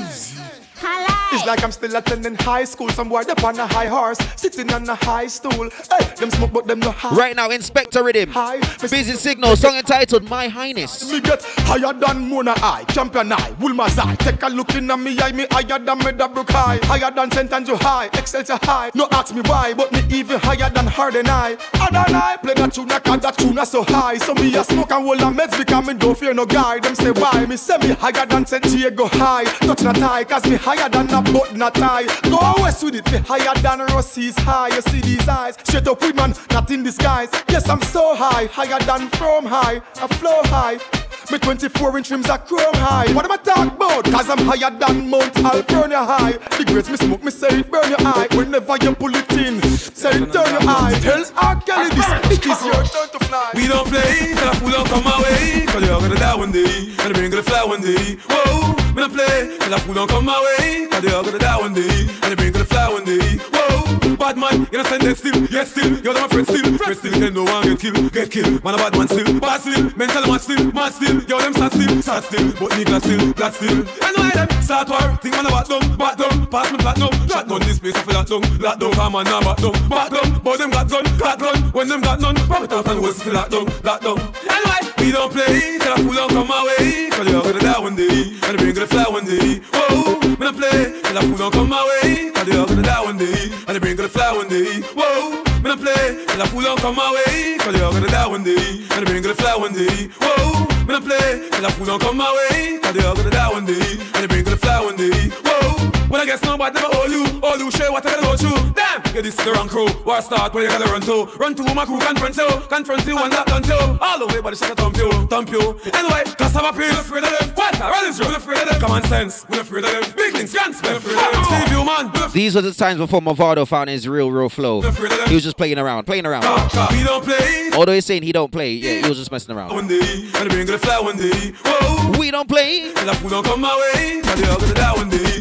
It's like I'm still attending high school. Some boy up on a high horse, sitting on a high stool. Hey, them smoke, but them no high. Right now, Inspector Rhythm. Busy Signal, song entitled My Highness. Me get higher than Mona Eye, Campion Eye, Wolmer's Eye. Take a look in me eye, me higher than Meadowbrook High. Higher than St. Andrew High, Excelsior High. No ask me why, but me even higher than Ardenne Eye. Ardenne Eye, play that tune, cause that tune so high. So me a smoke and roll and meds because me don't fear no guy. Them say why, me say me higher than St. Jago High. Touch not high, cause me higher than a boat not high. Go west with it, me higher than Rusea's high. You see these eyes, straight up with man, not in disguise. Yes, I'm so high, higher than from high. I flow high. Me 24 inch rims are chrome high. What am I talking about? Cause I'm higher than Mount Alvernia high. The grades me smoke, me say it burn your eye. Whenever you pull it in, say it turn your eye. Tell R. Kelly this, it is your turn to fly. We don't play, I pull up come my way. Cause you're gonna die one day, and brain gonna fly one day. Whoa, don't play, till I pull up come my way. Cause you're gonna die one day, and the brain gonna fly one day. Whoa, bad man, you know send them still, yes still. You're my friend still, friend still. Then no one get killed, get killed. Man a bad man still, bad still. Mental man still, man still. Yo them sat still, sat still. But me still, glad still. And why them start war? Think man a bat down, bat down. Pass me platinum, shot down this place I feel that down, lock down. Come on now, bat down, bat down. But them got gun, got gun. When them got none, pop it out and what's still lock down, lock down. And why we don't play till I pull on come my way? Cause you're gonna die one day, and the brain gonna fly one day. Whoa, me don't play till I pull on come my way. Cause you're gonna die one day, and the brain gonna fly one day. Whoa, me don't play till I pull on come my way. Cause you're gonna die one day, and the brain gonna fly one day. Whoa, me don't play till I pull on come my way. Cause you're gonna die one day, and the brain gonna fly one day. Whoa, when I guess nobody never hold you, all you share what I gotta go through. Damn, yeah, this is the wrong crew. War start where you gotta run to, run to my crew, confront you, confront you, and that done you. All the way, but the shot thump you, thump you. Anyway, cause I'm a piece, afraid of them. What? I run is you, afraid of them. Common sense, we're afraid of them. Big things, can't spend, afraid of them. Save you, man. These were the times before Mavado found his real, real flow. He was just playing around, playing around. We don't play. Although he's saying he don't play, yeah, he was just messing around. One day, and the brain gonna fly one day. Whoa, we don't play. And the food don't come my way. Cause you're gonna die one day,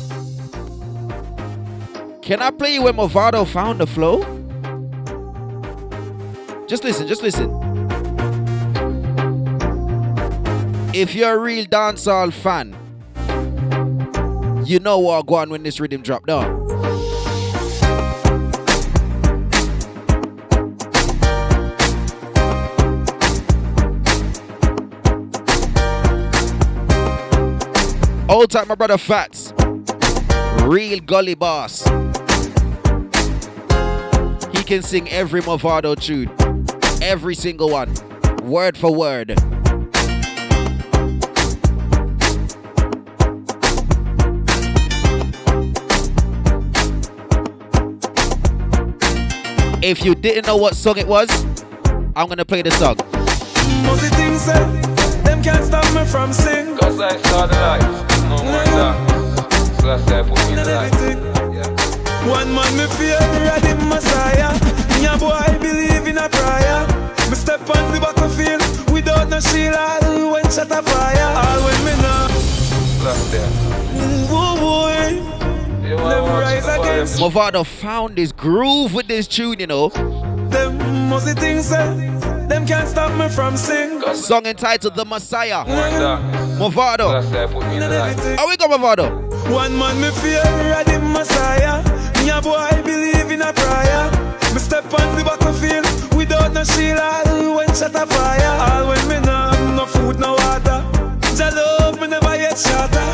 Can I play you when Mavado found the flow? Just listen, just listen. If you're a real dancehall fan, you know what go on when this rhythm drop down. Old time, my brother Fats. Real gully boss. He can sing every Mavado tune. Every single one. Word for word. If you didn't know what song it was, I'm gonna play the song. Most the things say, them can't stop me from sing. Cause I saw the light, no more dark. So that's why I put me in the light. One man me fear, ready Messiah. Me a boy believe in a prayer. Me step on the battlefield without no shield. All when shot a fire. All when me know. That's there. Woo boy. Them rise against Mavado found his groove with this tune, you know. them. Most things say, them can't stop me from sing. Song entitled The Messiah. No more dark. Mavado. So that's why I put me in the light. How we go, Mavado? One man me fear, ready Messiah. Me a boy believe in a prayer. Me step on the battlefield without no shield. All when shot a fire. All when me no no food, no water. Jah love me never yet shatter.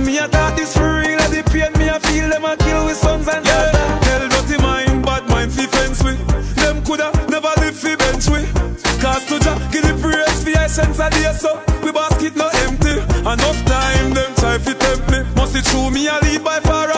Me a thought this for real, the pain me a feel them a kill with sons and yeah. Tell dirty mind, bad mind fi fence we. Them coulda never live fi bench we. Cause to Jah give the praise fi essence a day so we basket no empty. Enough time them try fi tempt me. Must it true me a lead by far and them see.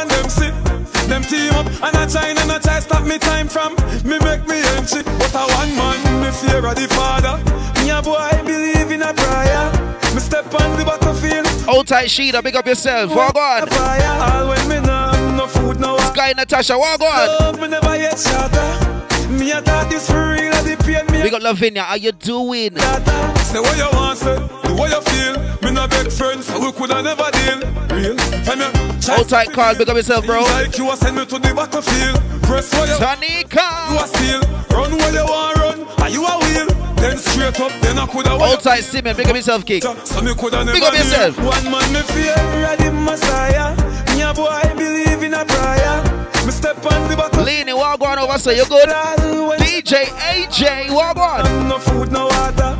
Up and I try and I try stop me time from me make me entry. But a one man, me fear of the father. Me a boy believe in a prayer. Me step on the battlefield. Hold tight, Sheeta. Big up yourself. Walk on. All when me have no food, no Sky Natasha. Walk on. Love me never yet shatter. Me a thought this for real, the pain me. Big up Lavinia. How you doing? Say what you want, way you feel. Me no beg friends, we coulda never deal. Real, tell me. Hold tight, Carl. Big up yourself, bro. Like you send me to the battlefield. Press what you. Tanika. You a steal. Run where you want run. Are you a wheel? Then straight up, then I coulda. Hold tight, Simon. Big up yourself, King. So me coulda never Big up deal. yourself. One man me fear, the Messiah. Me a boy believe in a prayer. Me step on the back. Leaning, walk on over, so you good. DJ AJ, walk on. No food, no water.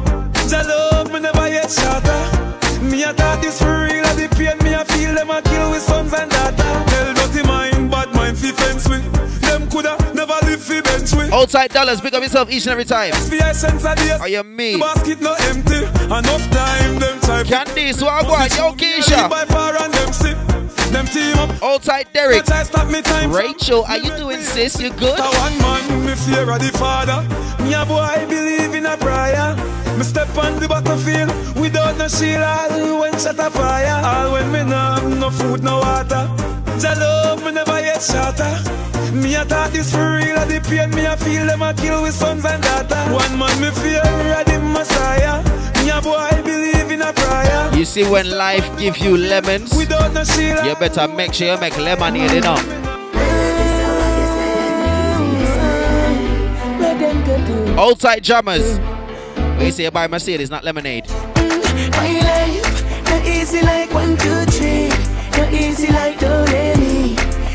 Jah love me never yet shatter. Me a thought this for real, the pain me a feel them a kill with sons and daughter. Tell dirty mind, bad mind fi fence with. Them coulda never live fi bench with. Tight, dollars. Big up yourself each and every time. FBI sense of. Are you me? The basket no empty. Enough time them try. Candice. Yo, Keisha. Them team up. Hold tight, Derek. Try stop me time. Rachel, how you doing, sis? You good? One man, me fear of the father. Me a boy believe in a prayer. Me step on the battlefield without no shield. All when shot a fire. All when me nah no food, no water. Jah love me never yet shatter. Me a thought this for real, and the pain me a feel them a kill with sons and daughter. One man me fear of the Messiah. Me a boy believe in a prayer. You see, when life gives you lemons, Without no shield. you better make sure you make lemonade, you know. Hold tight, drummers. What you say about Mercedes, not lemonade? My life, not easy like one, two, three. Not easy like don't let me.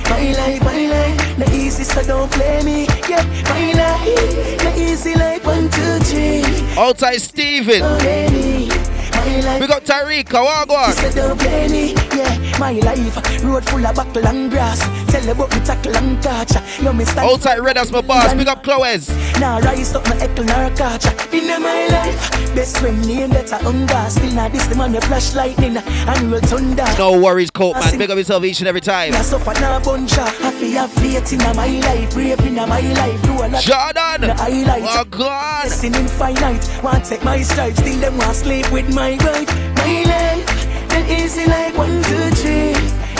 My life, my life, not easy so don't play me. Yeah, my life, not easy like one, two, three. Hold tight, Steven. Don't let me. My life. We got Tarika, walk don't play me, yeah. My life, road full of buckle and grass. Tell about tackle and touch. Yo, me stand. Hold tight, red as my boss. Big up Chloe's. Now rise up my eckle nor catch. In my life, best friend name that's a hunger. Still not this the man flash lightning and real thunder. No worries, Colt, man. Big up yourself each and every time. I suffer now bunch of I have faith in my life, brave in my life. Do a lot. Jordan. Oh God, blessing infinite. Want take my stripes, still them want sleep with my My life, not easy like one, two, three.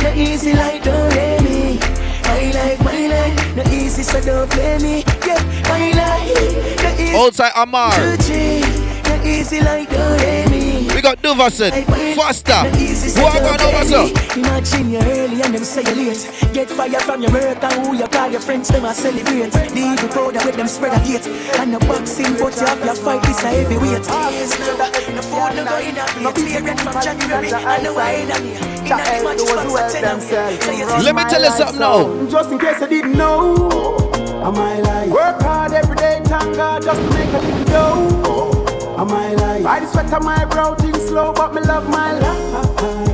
Not easy like don't let me. My life, my life, not easy so don't play me. Yeah, my life, not easy. Tight, Amar. Not easy like don't let me. We got Duverson, Foster. Walk on over, sir. Imagine you early and them say you late. Get fire from your work and who you call your friends, them a celebrate. The evil powder with them spread a hate. And the boxing, but you have your fight, this a heavyweight. The food no go in a plate. Clearing from January and the wine and me. In the match, box a ten So you Let me tell you something now. Just in case you didn't know, I'm my life. Work hard every day, thank God, just to make a little dough. I'm my life. I sweat on my brow, things slow, but me love my life.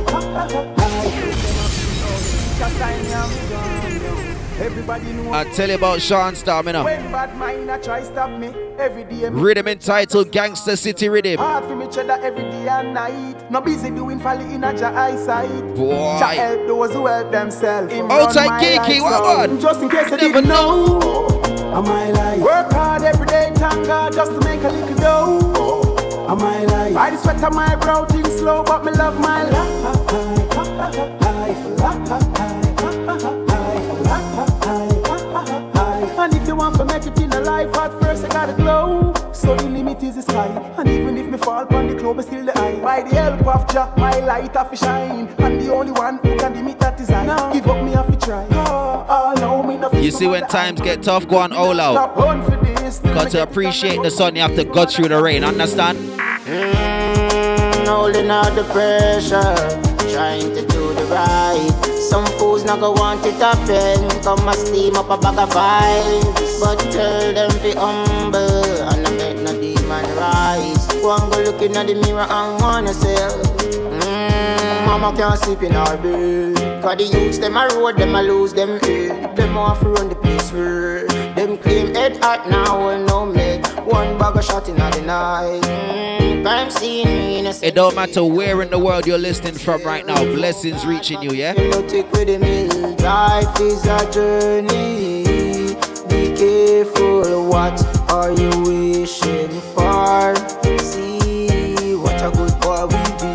I tell you about Shawn Storm, me now. when bad mind I try stop me every day. me Rhythm entitled Gangster City Rhythm. Hard for me cheddar every day and night. No busy doing folly in a ja eyesight. Boy. Ja help those who help themselves. Outside Kiki, what on? Just in case you Never didn't know. I'm my life. Work hard every day, thank God, just to make a little dough. I'm my life. I the sweat on my brow, things slow, but me love my life. And if you want to make it in a life, at first I gotta glow. So the limit is the sky. And even if me fall upon the globe, I still the eye. By the help of Jah, my light have to shine. And the only one who can limit that is I. Now give up me have to try. Oh, oh, no, me no You see, when times get tough, go on all out. Stop run for this. Got to appreciate the sun, you have to go through the rain, understand? Mm, holding out the pressure, trying to do the right. Some fools not gonna want it happen. Come and steam up a bag of vibes, but tell them be humble rise. One go looking at the mirror and wanna sell. Mm, mama can't sleep in her bed. Cause the youths them a road, them a lose them head. Them off run the place where them claim head hot now will no make. One bag of shot in the night. Mm, crime scene. Innocent It don't matter where in the world you're listening from right now. Blessings reaching you, yeah? no take with mill. Life is a journey. Be careful, what are you wishing for? See what a good boy we be.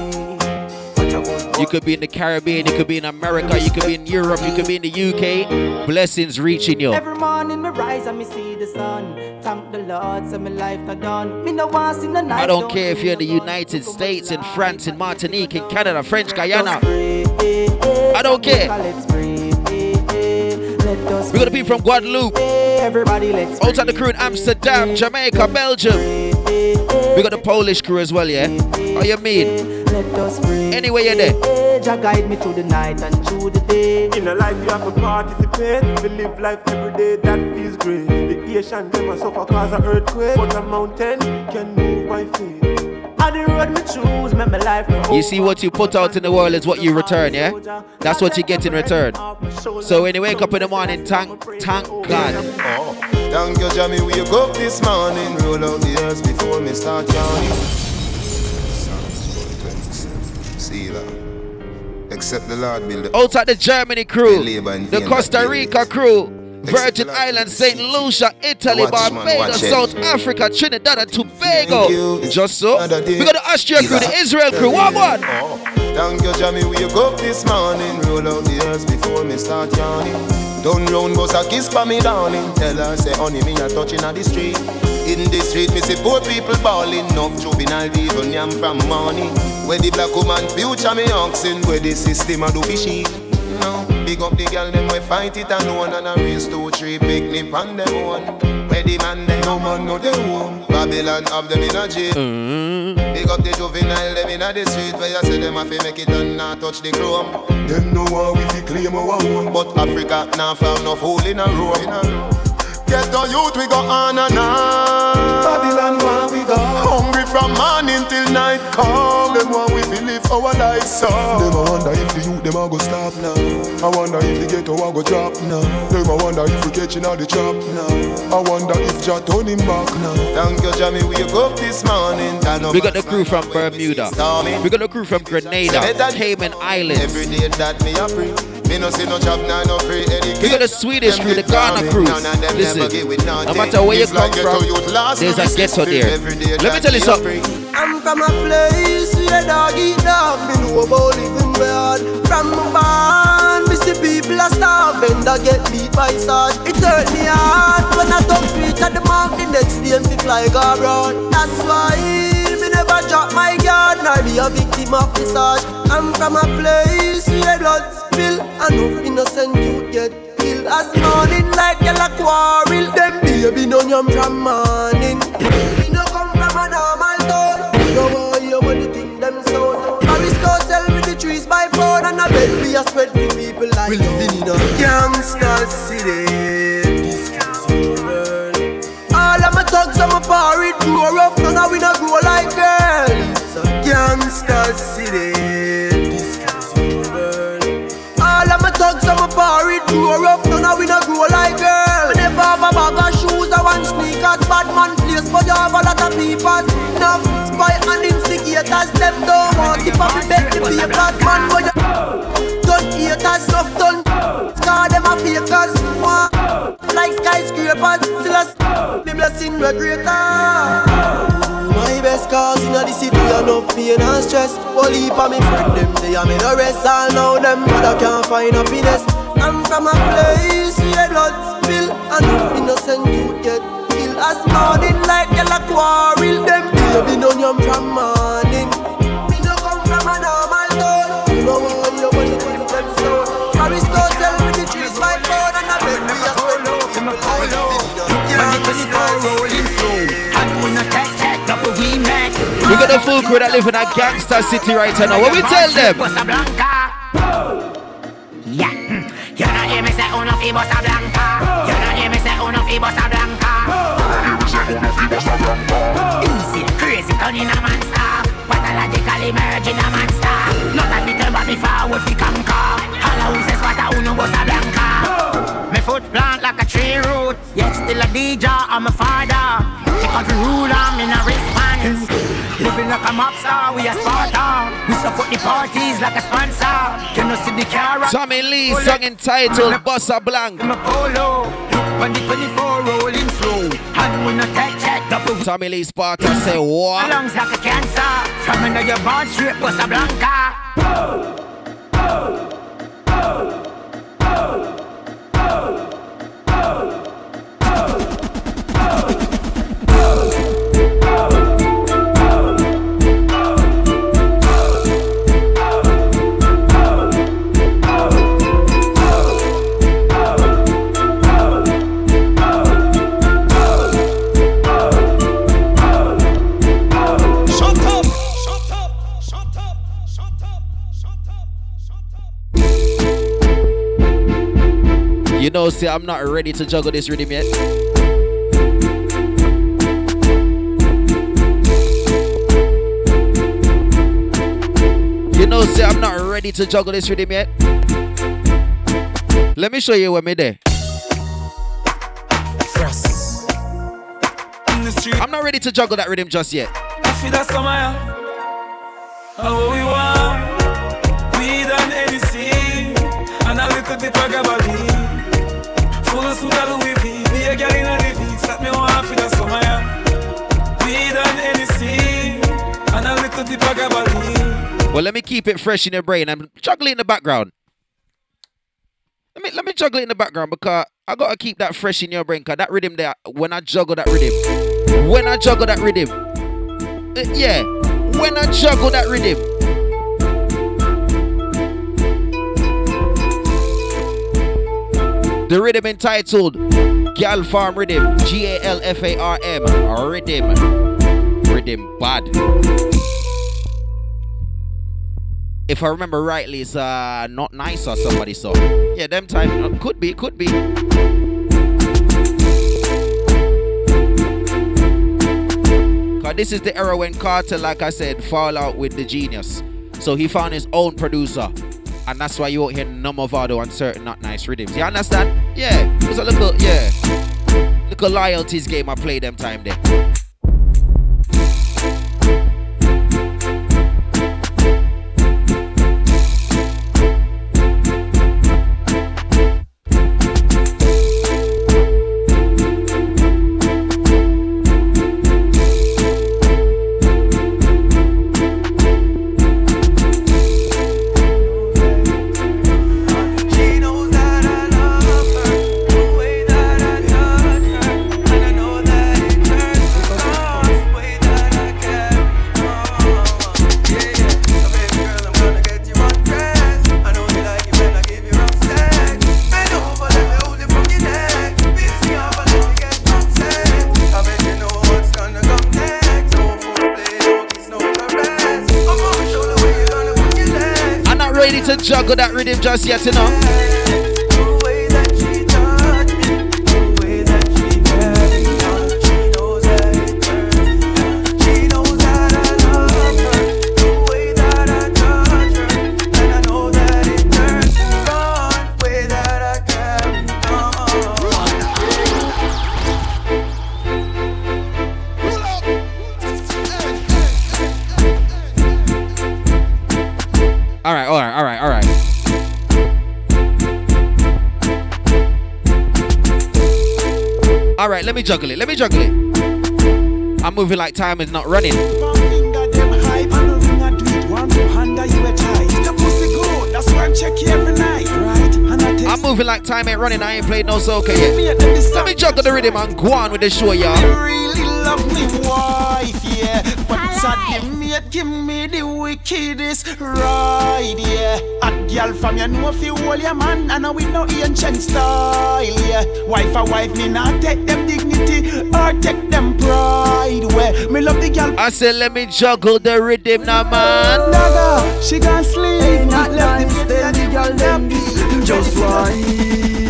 What a good boy. You could be in the Caribbean, you could be in America, you could be in Europe, you could be in the UK. Blessings reaching you. Every morning me rise and me see the sun. Thank the Lord, so my life not done. Me no want see the night. I don't care if you're in the United States, in France, in Martinique, in Canada, French Guiana. I don't care. We're gonna be from Guadeloupe. Everybody let's Outside the crew in Amsterdam, Jamaica, Belgium. We got the Polish crew as well, yeah? How you mean? Anyway, you're there. Jah guide me through the night and through the day. In a life you have to participate. If you live life every day, that feels great. The Asian them a suffer cause of earthquake, but a mountain can move by faith. On the road me choose, make my life no You see what you put out in the world is what you return, yeah? That's what you get in return. So when you wake up in the morning, thank, thank God. Oh, thank you, Jamie. We wake up this morning, roll out the earth before me start yawning. Psalms 126. See that? Except the Lord build the Outside the Germany crew, labor the Costa Rica crew, Virgin Islands, St. Lucia, Italy, Barbados. South Africa, Trinidad, and Tobago. Just so. We got the Austria crew, the Israel crew. One one. Oh, thank you, Jamie. We wake up this morning, roll out the earth before me start yawning. Turn round, bust a kiss for me, darling. Tell her, say, honey, me a touching on the street. In the street, me see poor people bawling. Enough juvenile people yam from money. Where the black woman future me oxen, where the system a do fishy. No, big up the girl them we fight it alone and a race two three picnic on them one. Where the man them no man no they home. Babylon have them in a jail. Mm-hmm. Big up the juvenile them in a the street where you say them have to make it and not touch the chrome. Them no one we fi claim our own, but Africa now found no fool in a row. In. Get the youth we go on and on. Babylon where we go. Hungry from morning till night come. Them want we fi live our life so. Them a wonder if the youth them a go stop now. I wonder if the ghetto a go drop now. Them a wonder if we catching all the trap now. I wonder if Jah turn him back now. Thank you, Jamie. We wake up this morning. turn We got the crew from Bermuda. stormy. We got the crew from Grenada, Cayman Islands. Every day that me a free. Me no see no job now, no free education. We got the Swedish Them crew, the get down Ghana me. crew. None of them Listen, never give with no matter where you It's like come from, there's a ghetto there. Let me tell you something. I'm from a place where dog eat dog. Me know about living bad. From my barn, me see people a starving. That get beat by sarge. It hurt me hard when I don't reach at the mark. The next day me fly go abroad. That's why never drop my guard. Nor be a victim of the sarge. I'm from a place where blood spill. And no innocent youth get killed. As morning like yellow quarrel. Them baby no yam from morning. Town. No want hear what the thing them sound. Paris go sell with the trees by pound and a bed we a spread to people like we living in a gangster city. This world. All of my thugs and my party grow rough, none of we no grow like girl. It's a gangster city. This world. All of my thugs my party grow rough, none of we no grow like girl. Me never have a bag of shoes or one sneakers, bad man place, but you have a lot of people. Enough spy and instigators, them don't want but me bet the papers, man. But you done haters, enough done. Scar them a fakers, like skyscrapers. Still a me blessing the greater. My best cause in the city, enough pain and stress. Heap of me friend them, they are me the rest. All know them, but I can't find happiness. I'm from a place where blood spill, and no innocent youth get. As morning like yellow quarrel, them baby no yam from morning. Me no come from a normal town. You know what you want to think them so. Paris go tell me the trees by phone, and I bet me a spend no people like We got the full crew that live in a gangster city right now. What we tell them? Yeah. You know hear me say uno fi bossa blanca. You know hear me say uno fi bossa blanca. Easy, crazy, turning a monster. Pathologically merging a monster. Not a little but me forward fi conquer. All says what a uno bossa blanca. Me foot plant like a tree root. Yet still a DJ, I'm a father. Me country ruler, me no response. Living like a mob star, we a Sparta. We support the parties like a sponsor. You know see the car. Tommy Lee song entitled Bossa Blanc. I'm a polo. When the 24 rolling slow. And we no take check double. Tommy Lee Sparta say what? Lungs like a cancer. From under your born straight Bossa Blanca. Shut know, see, I'm not ready to juggle this rhythm yet. You know, see, I'm not ready to juggle this rhythm yet. Let me show you what me there. I'm not ready to juggle that rhythm just yet. I feel that summer. How oh, we want. We done anything. And a little bit of. Full suit of Louis V. Be a girl in a me for that summer. And a little bit of. Well, let me keep it fresh in your brain. I'm juggling in the background. Let me let me juggle it in the background because I gotta keep that fresh in your brain. Cause that rhythm there, when I juggle that rhythm, when I juggle that rhythm, uh, yeah, when I juggle that rhythm. The rhythm entitled Gal Farm Rhythm, G A L F A R M, Rhythm, Rhythm Bad. If I remember rightly, it's uh not nice or somebody so. Yeah, them time uh, could be, could be. Cause this is the era when Kartel, like I said, fall out with the genius. So he found his own producer. And that's why you won't hear Number Vado on certain not nice rhythms. You understand? Yeah. It was a little, yeah. Little loyalties game I play them time there. Juggle that rhythm just yet, you know. Let me juggle it. Let me juggle it. I'm moving like time is not running. I'm moving like time ain't running. I ain't played no soca yet. Let me juggle the rhythm and go on with the show, y'all. really love me wife, yeah. But sad the mate give me the wickedest ride, yeah. Hot girl from you know if you hold your man, and we no ancient style, yeah. Wife a wife, me not take them dignity or take them pride, where me love the girl. I said, let me juggle the rhythm now, man. Dagger, she gon' sleep, not left the steady girl them Just wine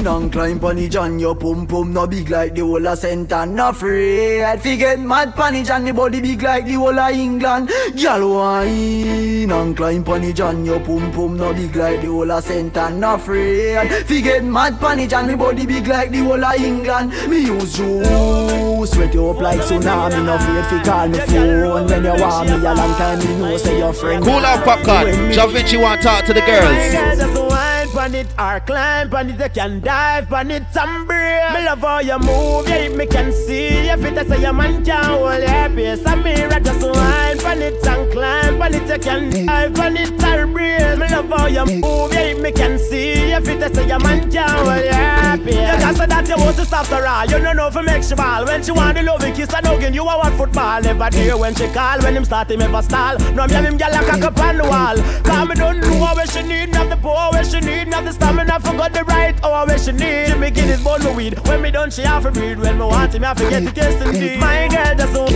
and climb on the John. Your pum pum no big like the whole of Saint and no afraid. Forget mad pon John, the body big like the whole of England. Girl wine and climb on the John. Your pum pum no big like the whole of Saint and no afraid. Forget mad pon John, the body big like the whole of England. Me use you, sweat you up like tsunami. No afraid fi call me phone when you want me. A long time me know say your friend. Cool out popcorn. Jah Vinci want to talk to the girls. Pon it or climb pon it, you can dive pon it and breathe. Me love how you move, yeah, me can see. If it say your man can hold your pace, I mean, I just wine pon it and climb pon it, you can dive pon it and breathe. Me love how you move, yeah, me can see. If it say your man can hold your pace, you can say that you want to stop the ride. You don't know if it makes you ball when she the love, kiss a dog, and you are what football. Never there when she call, when him start him ever stall. No, me have him gyal like a cup on the wall. Cause me don't know where she need, have the power where she need, me have the stamina, forgot the right hour where she need. Jimmy Guinness bone me weed. When me done, she have to breathe. When me want him, I forget to taste indeed. My girl, that's so.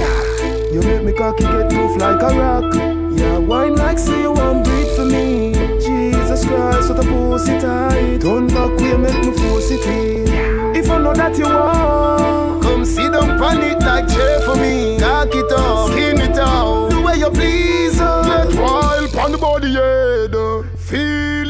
You make me cocky get tough like a rock. Yeah, wine like say you want breathe for me. Jesus Christ, what a pussy tight. Turn back way, make me force it in. If I know that you want, Come sit down pon it like chair for me. Cock it up, skin it out. The way you please her. get wild pon the body head.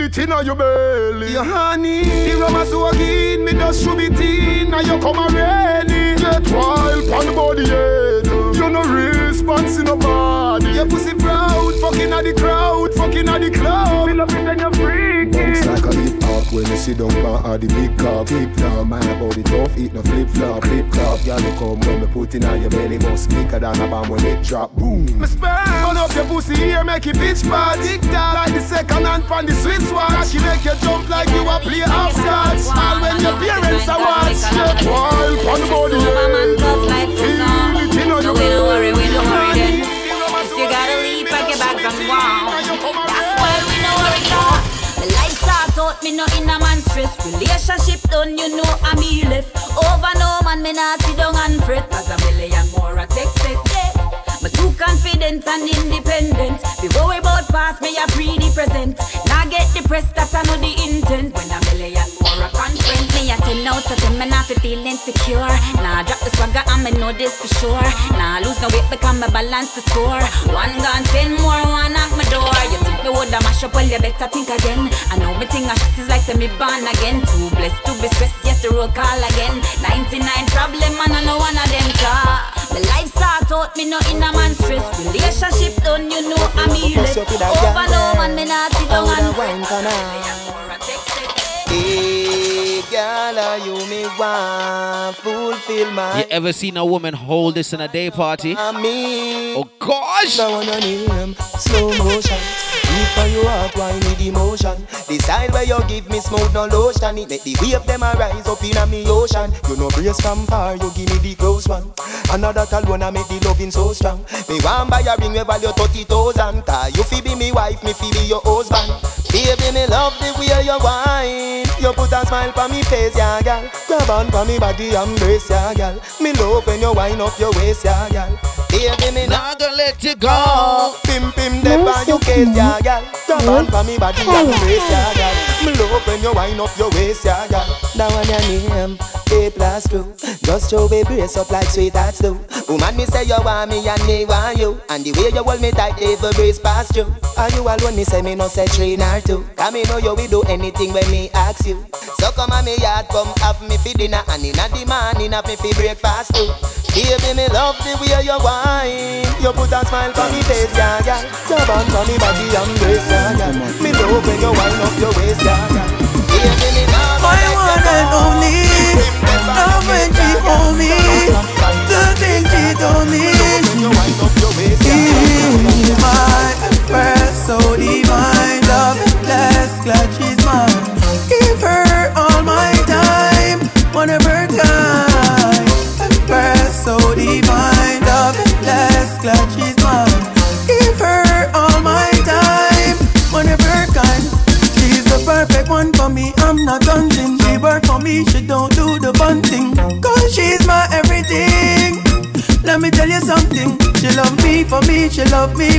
Feel it inna your belly. Your honey, the rubber so again, me just should be teen. Now you come already. Get wild pon the body head. uh. You no response in a body. Your pussy proud, fucking at the crowd, fucking at the club. Me love it when you freaky. Bounce like a hip hop when you sit down pan all the big cup. Hip flop, man about it tough, eat no flip flop, flip flop. Girl, you come when me put in on your belly, bust quicker than a bomb when it drop. Boom. Me sperm Burn up your pussy here, make it bitch part Tick tock Like the second hand pan the Swiss watch She make you jump like you a play hopscotch All when your parents are watch Get wild pon the body Feel it in on No, we don't worry, we out, me no in a man stress. Relationship done, you know I'm me left. Over no man, me nah sit down and fret. Cause a million more text it, yeah. Me too confident and independent. Be worry about past, me a pre present. Now get depressed, that I know the intent. When I'm a million more a conference, me a ten out of ten, me not fi feel insecure. Nah drop the swagger, and me know this for sure. Nah lose no weight because me balance the score. One gone, ten more, one knock my door. You think me woulda mash up, well you better think again. I know me think a shit is like me born again. Too blessed to be stressed, yes the roll call again. 99 problem, man, I know one of them car. The life start out, me no in a man stress. Relationship done, you know I'm healed. Over no man, me not sit down and Hey, girl, are you me want fulfill my You ever seen a woman hold this in a day party? Oh gosh! Now on your name, slow for your heart, why need emotion? The style where you give me smooth no lotion. It make the wave them a rise up in a me ocean. You know brace from far, you give me the close one. Another alone I make the loving so strong. Me want buy a ring we value thirty thousand. Cause you fi be me wife, me fi be your husband. Baby, me love the way you wine. You put a smile on me face, yeah, girl. Grab on for me body, embrace, yeah, girl. Me love when you wind up your waist, yeah, girl. Baby, me not gonna let you go. Pim pim dem on your case, yeah, girl. Grab on for me body, embrace, yeah, girl. Me love when you wind up your waist, yeah, girl. That one your name, A plus two. Just show me brace up like sweethearts do. Woman, me say you want me and me want you. And the way you hold me tight, every breeze past you. Are you alone? Me say me no say three nor two. Cause me know oh, you will do anything when me ask you. So come on me yard, come have me for dinner. And inna the morning have me for breakfast too. Baby, me love the way you whine. You put a smile on me face, yeah, girl. Grab on me body and brace, yeah, girl. Me love when you wind up your waist, yeah, girl.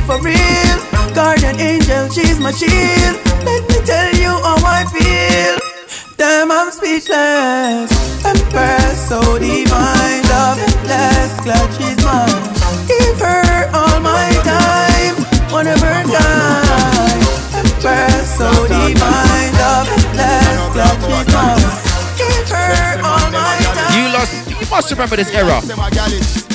For real. Guardian angel, she's my shield. Let me tell you how I feel. them I'm speechless. Empress, so divine, loveless, glad she's mine. Give her all my time, wanna burn time. Empress, so divine, loveless, glad she's mine. Give her all my time. You lost. You must remember this era.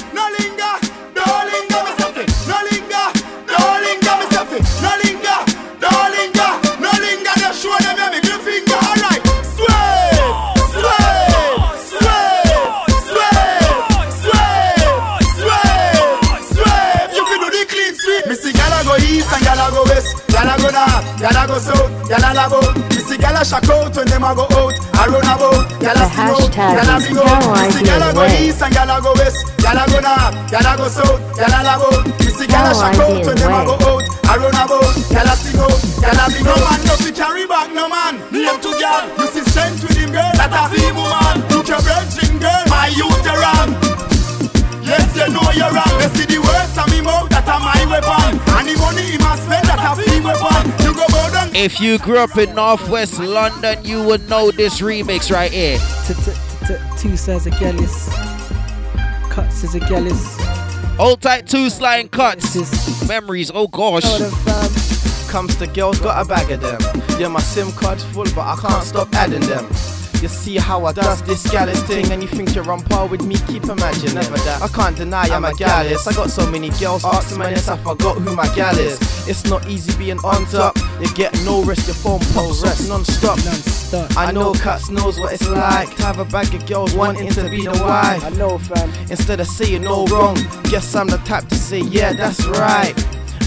Shock out when them a go out. I run about, gyal a The sing out, hashtag gyal a sing out. how Me I see gyal a go east and gyal a go west. Gyal a go north, gyal a go south, gyal a labo. Me see gyal a How shock out when them a go out. I run about, gyal a sing out, gyal a sing out. No man no fi carry back, no man. Name to gyal, you see strength with him girl. That a female man. Look your virgin girl, my youth. Yes, you know you're wrong. You see the words of me mouth, that a my weapon. And the money he must spend, that a fee weapon. You go bow down. If you grew up in Northwest London, you would know this remix right here. Two sides of gallus. Cuts is a gallus. Old tight two sliding cuts. Memories, oh gosh. Comes to girls, got a bag of them. Yeah, my SIM card's full, but I can't stop adding them. You see how I does this gallus thing, and you think you're on par with me? Keep imagining. Never that. I can't deny I'm a gallus. I got so many girls, ask my I forgot who my gal is. It's not easy being on top. You get no rest, your phone pops rest non-stop. I know cats knows what it's like to have a bag of girls wanting to be the wife. I know, fam. Instead of saying no wrong, guess I'm the type to say yeah, that's right.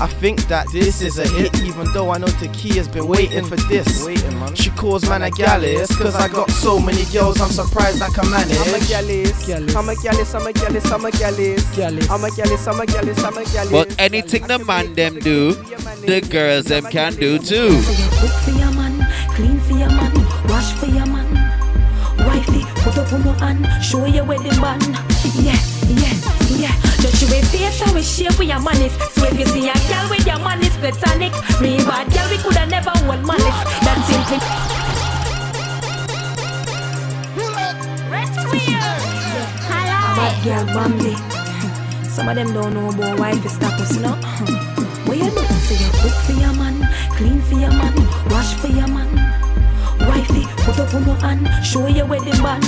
I think that this is a hit, even though I know Takia's been waiting for this. She calls man a gallus, cause I got so many girls, I'm surprised I can manage. I'm a gallus. I'm a gallus. I'm a gallus. I'm a gallus. I'm a gallus. I'm a gallus. I'm a gallus. But anything the man them do, the girls them can do too. Cook for your man, clean for your man, wash for your man. Wifey, put up on your hand, show you where the man. Yeah, yeah, yeah. Just you a face how we shape with your manis. So if you see a girl with your man is platonic, real bad girl we coulda never hold malice. That's simply. Bad girl Bambi. Some of them don't know about wife is status, no. What you do? Say you cook for your man, clean for your man, wash for your man. Wifey, put up on your hand, show you where the man.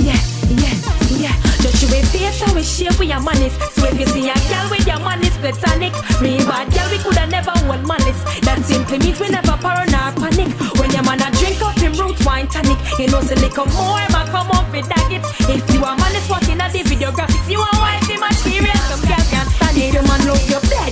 Yeah, yeah, yeah. Just you face how we shape with your manis. So if you see a girl with your man is platonic, real bad girl we coulda never hold malice. That simply means we never paranoid panic. When your man a drink up him root wine tonic, you know say little more ma come off with that. If you a man is watching at the video graphics, you a wifey material.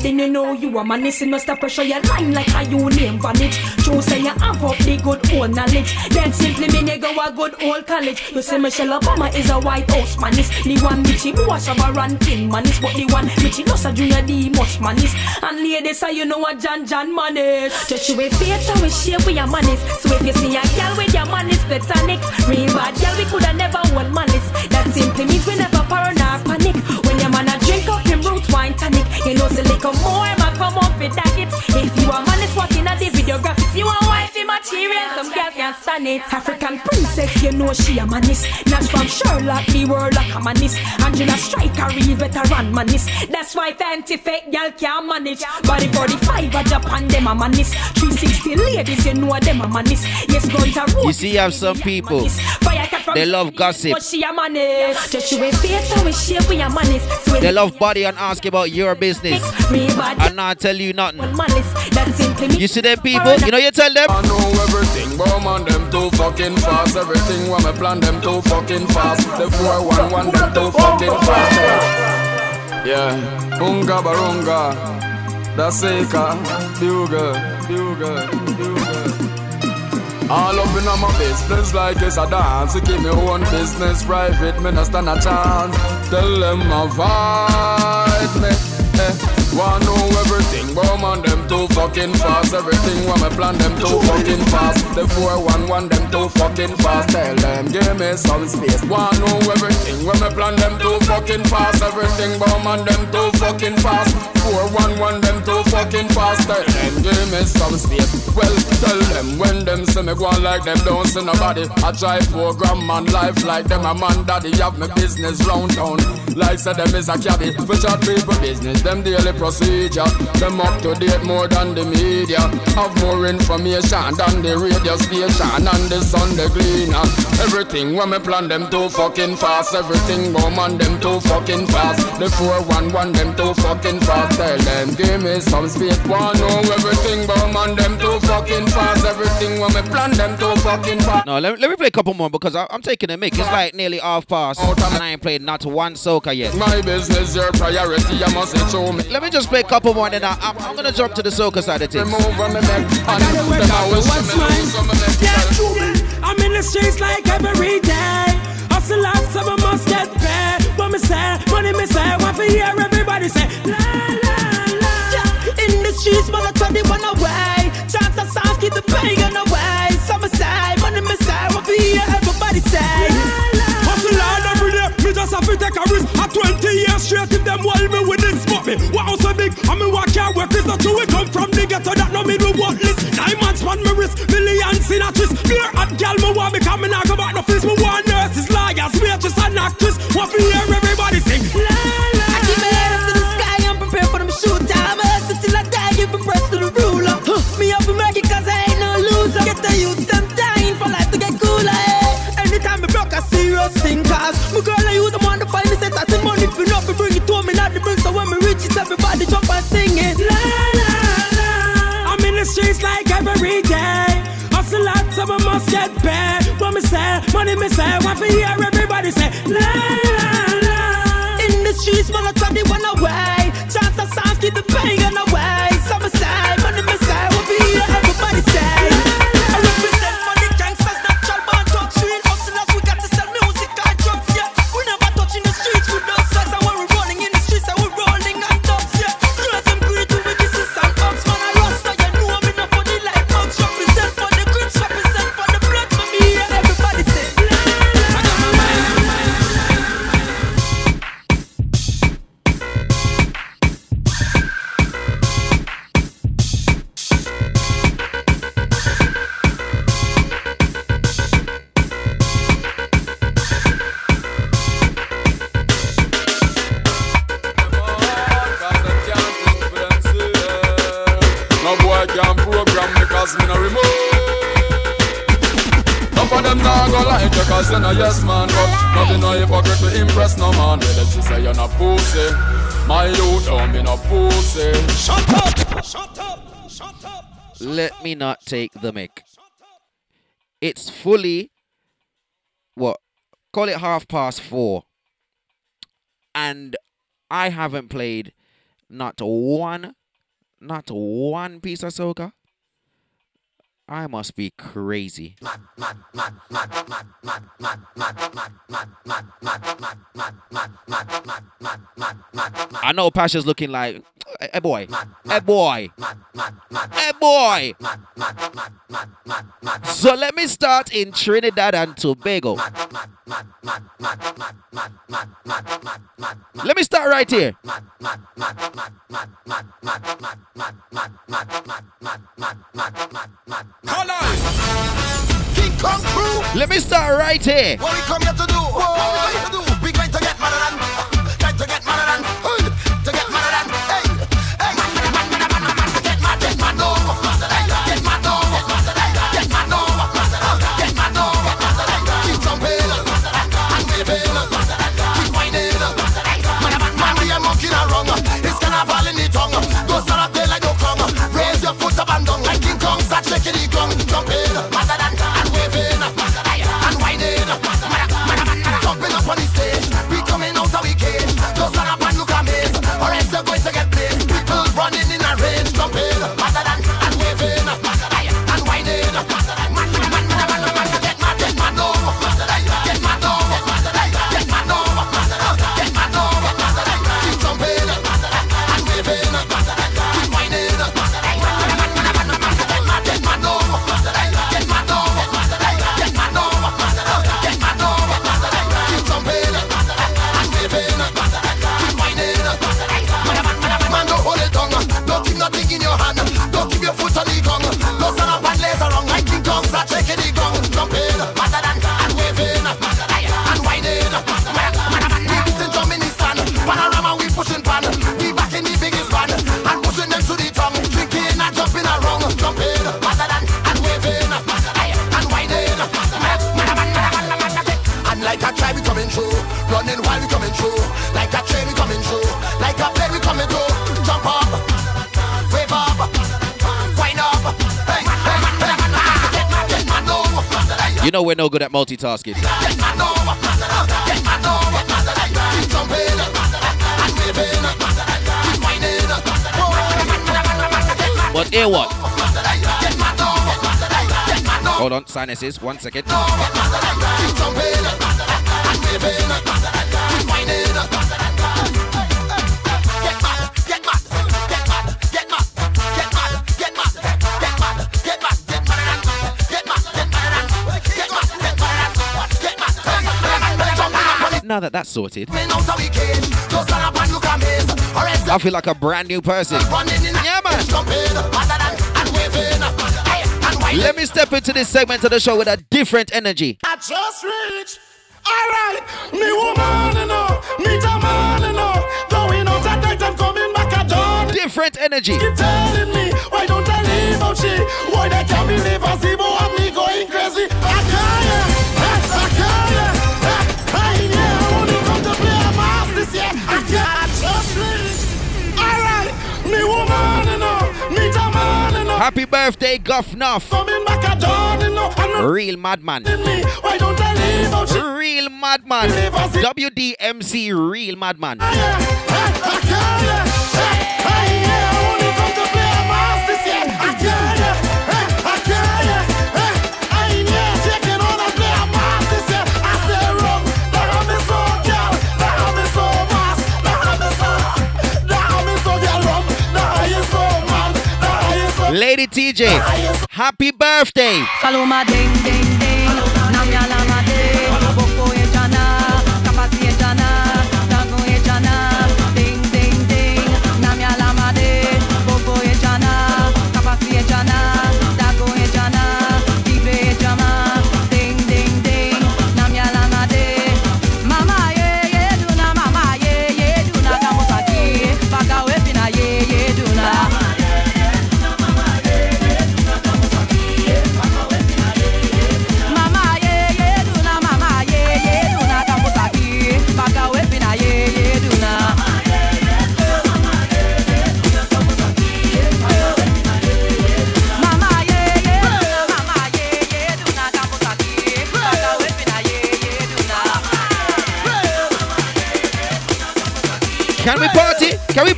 Then you know you a man. Listen, no pressure your line like how you name vanish. True say you have up the good old knowledge. Then simply you go a good old college. You say Michelle Obama is a White House man. It's the one Mitchie Wash of a ranking man. It's but the one Mitchie Loss a Junior D much man. is. And ladies say you know what John John man is. Just you a face how we shape with your man is. So if you see a girl with your man is platonic, real bad girl we coulda never hold malice. That simply means we never paranoid him wine tonic, you know little more ma come up with that it. If you a man is watching at the video graphics, you a wifey material. Some girl can't stand it. African princess, you know she a manis. Not from Sherlock, the world like a manis. Angela Striker, real veteran manis. That's why fancy fake girl can't manage. Body 45 a Japan, them a manis. 360 ladies, you know them a manis. Yes, guns are You see, you have some people, they love gossip. but she a manis. Just you a face how we shape we a manis. So They love body and ask about your business. And not tell you nothing. Manis. That simply means You see them people, you know you tell them. I know everything, but man, them too fucking fast. Everything when me plan, them too fucking fast. The 411, them too fucking fast. Yeah, Bunga Barunga, that's Seika, Bugle, Bugle, Bugle. All up in on my business like it's a dance. You keep me own business private, me no stand a chance. Tell them avoid me. Eh. Want know everything, but man them too fucking fast. Everything when me plan them too fucking fast. The 411 them too fucking fast. Tell them give me some space. Wanna know everything when me plan them too fucking fast. Everything bomb and them too fucking fast. 411 them too fucking fast. Tell them give me some space. Well, tell them when them see me go like them don't see nobody. I try program man life like them a man daddy. Have me business round town. Like said them is a cabbie. For chat people business, them daily procedure. Them up to date more than the media. Have more information than the radio station and the Sunday Gleaner. Everything when me plan them too fucking fast. Everything bomb on them too fucking fast. The 411 them too fucking fast. Tell them give me some space. Want know everything bomb on them too fucking fast. Everything when me plan them too fucking fast. No, let, let me play a couple more because I, I'm taking a mic. It's like nearly half past, and I ain't played not one soca yet. My business, your priority. I must show me. Let me just play a couple more, and then I, I'm, I'm gonna jump to the soca side of things. Remove on me neck and them always What's mine? I'm in the streets like every day. Hustle hard, so I must get paid. What me say, money me say, want to hear everybody say la la la. Yeah. In the streets, man, I turn the one away. Chance of sounds keep the pagan away. So me say, money me say, want to hear everybody say la la. Hustle hard every day, me just have to take a risk. At 20 years straight, if them hold me with this me. Wow, so big, I mean, what can't work is not true. We come from the ghetto, that no me do what list. Diamonds on me wrist, millions in a twist. Clear hot gal, me want me come and I no fist. Me want nurses, lawyers, waitress and actress. Want to hear everybody sing. La la. I keep my head up to the sky, I'm prepared for them shoot time. Till I die, giving breath to the ruler. Huh. Me up to make it cause I ain't no loser. Get the youth, them dying for life to get cooler. Eh? Anytime me broke a serious thing, cause me girl everybody jump and sing it. La la la. I'm in the streets like every day. Hustle hard, so I must get paid. What me say, money me say, want to hear everybody say la la la. In the streets, man, I turn the one away. Chance of sounds keep the pagan away. So me say, money me say, want to hear everybody say. Let me not take the mic. It's fully what? Call it half past four. And I haven't played not one not one piece of soca. I must be crazy. I know Pasha's looking like, hey boy, hey boy, hey boy. So let me start in Trinidad and Tobago. Let me start right here. King Kong crew. Let me start right here. What we come here to do? What we going to do? We going to get madder than, going to get madder than, on the. You know we're no good at multitasking. But hear what? Hold on, sinuses, one second. Now that that's sorted, I feel like a brand new person. Yeah, man. Let me step into this segment of the show with a different energy. I just reach. Alright, me woman, you know, me the man, you know, going out at night and coming back at dawn. Different energy. Keep telling me, why don't I leave out she? Why they can't believe I see more of me going crazy? Happy birthday, Guff Nuff. coming back at dawn, you know, and Real madman. me, why don't I leave out she? Real madman. WDMC, real madman. Lady TJ, happy birthday. Saluma ding ding ding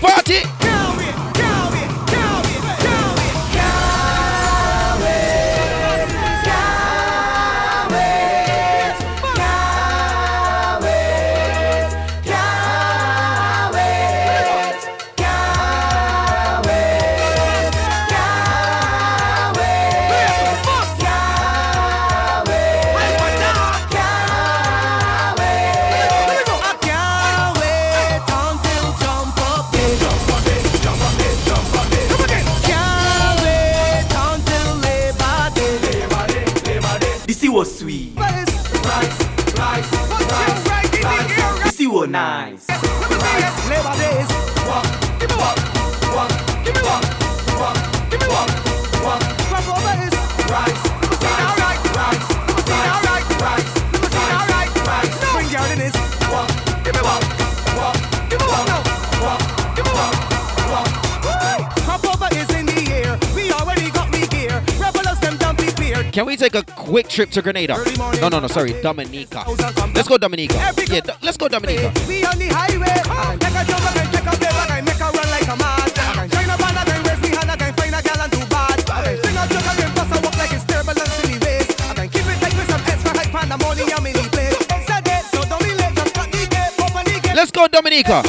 party? Nice. Can we take a quick trip to Grenada? No, no, no, sorry, Dominica. Let's go Dominica. Yeah, do- let's go Dominica. We on the highway. Take a jump, can take a babe, I make her run like a mad. I can join a band, I can raise me hand, I can find a gal and do bad. Sing a I can bust a walk like it's turbulence in the waist. I can keep it tight with some extra hype, pandemonium in the place. Said it, so don't be late, just cut the gate, open the gate. Let's go Dominica.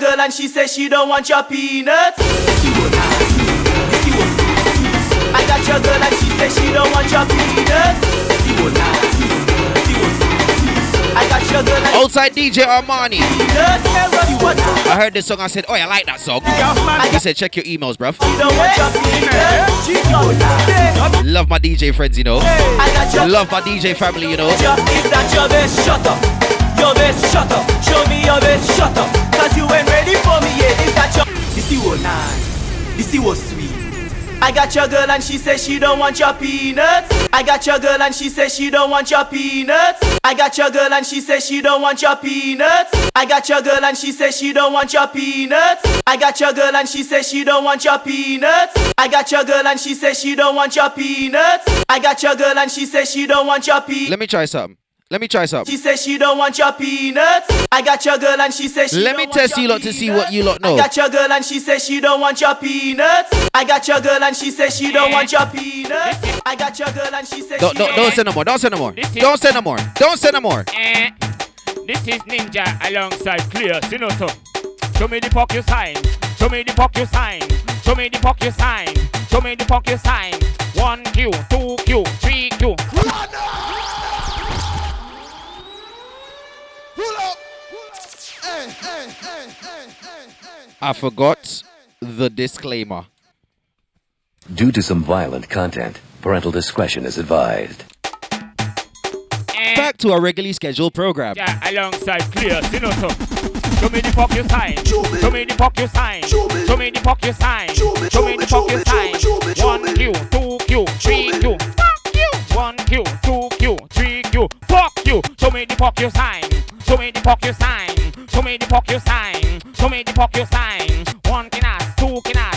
Your girl and she says she don't want your peanuts. I got your girl and she says she don't want your peanuts. I got your girl and Outside DJ Armani. peanuts. Carrots, what? I heard this song. I said, "Oh, I like that song." He said, "Check your emails, bruv." She don't want your peanuts. She don't want Love my DJ friends, you know. I got your Love my DJ family, you know. Is that your best? Shut up. Your best, shut up. Show me your best, shut up. You ain't ready for me yet. Is that your. This is what nice. This is what sweet. I got your girl and she says she don't want your peanuts. I got your girl and she says she don't want your peanuts. I got your girl and she says she don't want your peanuts. I got your girl and she says she don't want your peanuts. I got your girl and she says she don't want your peanuts. I got your girl and she says she don't want your peanuts. I got your girl and she says she don't want your peanuts. Let me try something. Let me try something. She says she don't want your peanuts. I got your girl and she says she Let don't me test you lot to see what you lot I know. got your girl and she says she don't want your peanuts. I got your girl and she says she don't want your peanuts. I got your girl and she says Don't, she don't, don't say no more. Don't say no more. Don't say no more. Don't say no more. Eh, this is Ninja alongside Clear, you know so. Show me the fuck you sign. Show me the fuck you sign. Show me the fuck you sign. Show me the fuck you sign. One Q, two Q, three Q. I forgot the disclaimer. Due to some violent content, parental discretion is advised. Eh. Back to our regularly scheduled program. Yeah, alongside Clear, you know so. Show me the fuck you sign. Show me the fuck you sign. Show me the fuck you sign. Show me the fuck you sign. One Q, two Q, three Q. Fuck you. One Q, two Q, three Q. Fuck you. Show me the fuck you sign. Show me the fuck you sign. Show me the fuck you sign. Show me the fuck you sign. One kinas, two kinas, three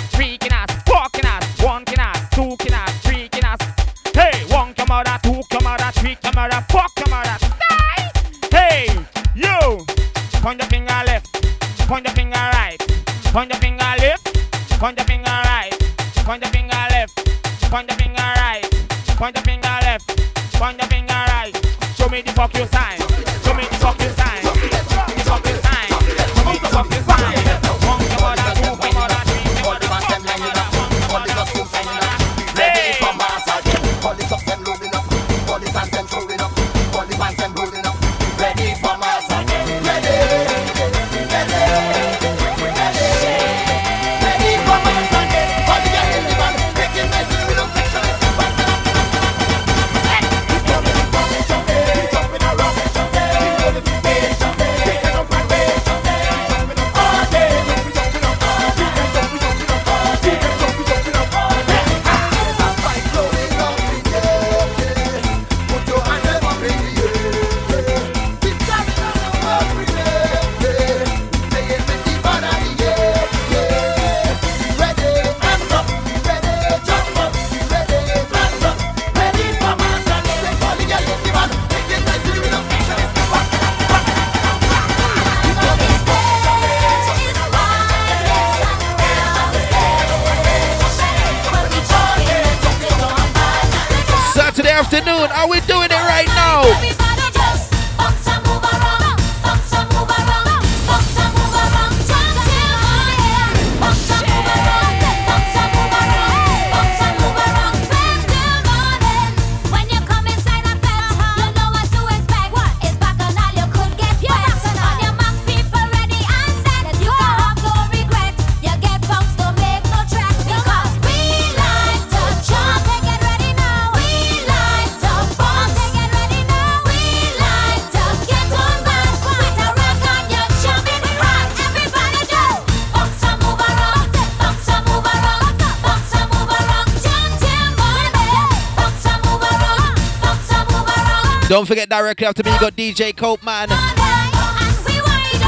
Don't forget directly after me, you got DJ Cope Man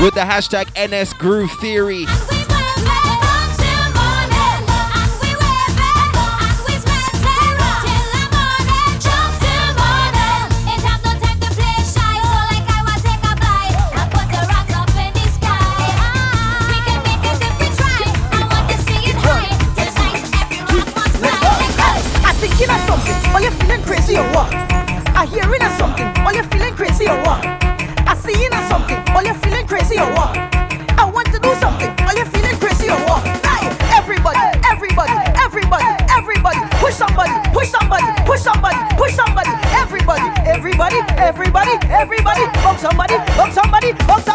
with the hashtag NS Groove Theory. or what? I see you in something, all you're feeling crazy or what? I want to do something, all you're feeling crazy or what? Now, everybody, everybody, everybody, everybody, push somebody, push somebody, push somebody, push somebody, everybody, everybody, everybody, everybody, bump somebody, bump somebody, bump somebody.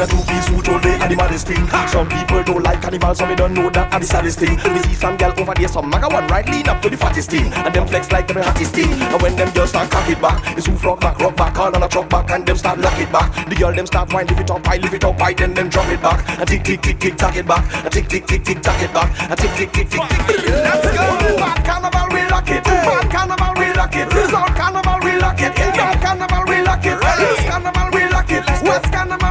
in a two-piece suit all day and the maddest thing Some people don't like animals so me don't know that and the saddest thing Me see some girl over there some maga one right lean up to the fattest thing And them flex like them hottest thing And when them girls start cock it back It's who frog back, rock back, all on a truck back And them start knock it back The girl them start wind, lift it up high, lift it up high Then them drop it back And tick, tick, tick, tick, tack it back And tick, tick, tick, tick, tack it back And tick, tick, tick, tick, tick, tick Let's go! Bad carnival, we rock it Bad carnival, we rock it Resort carnival, we rock it Young carnival, we rock it East carnival, we rock it West carnival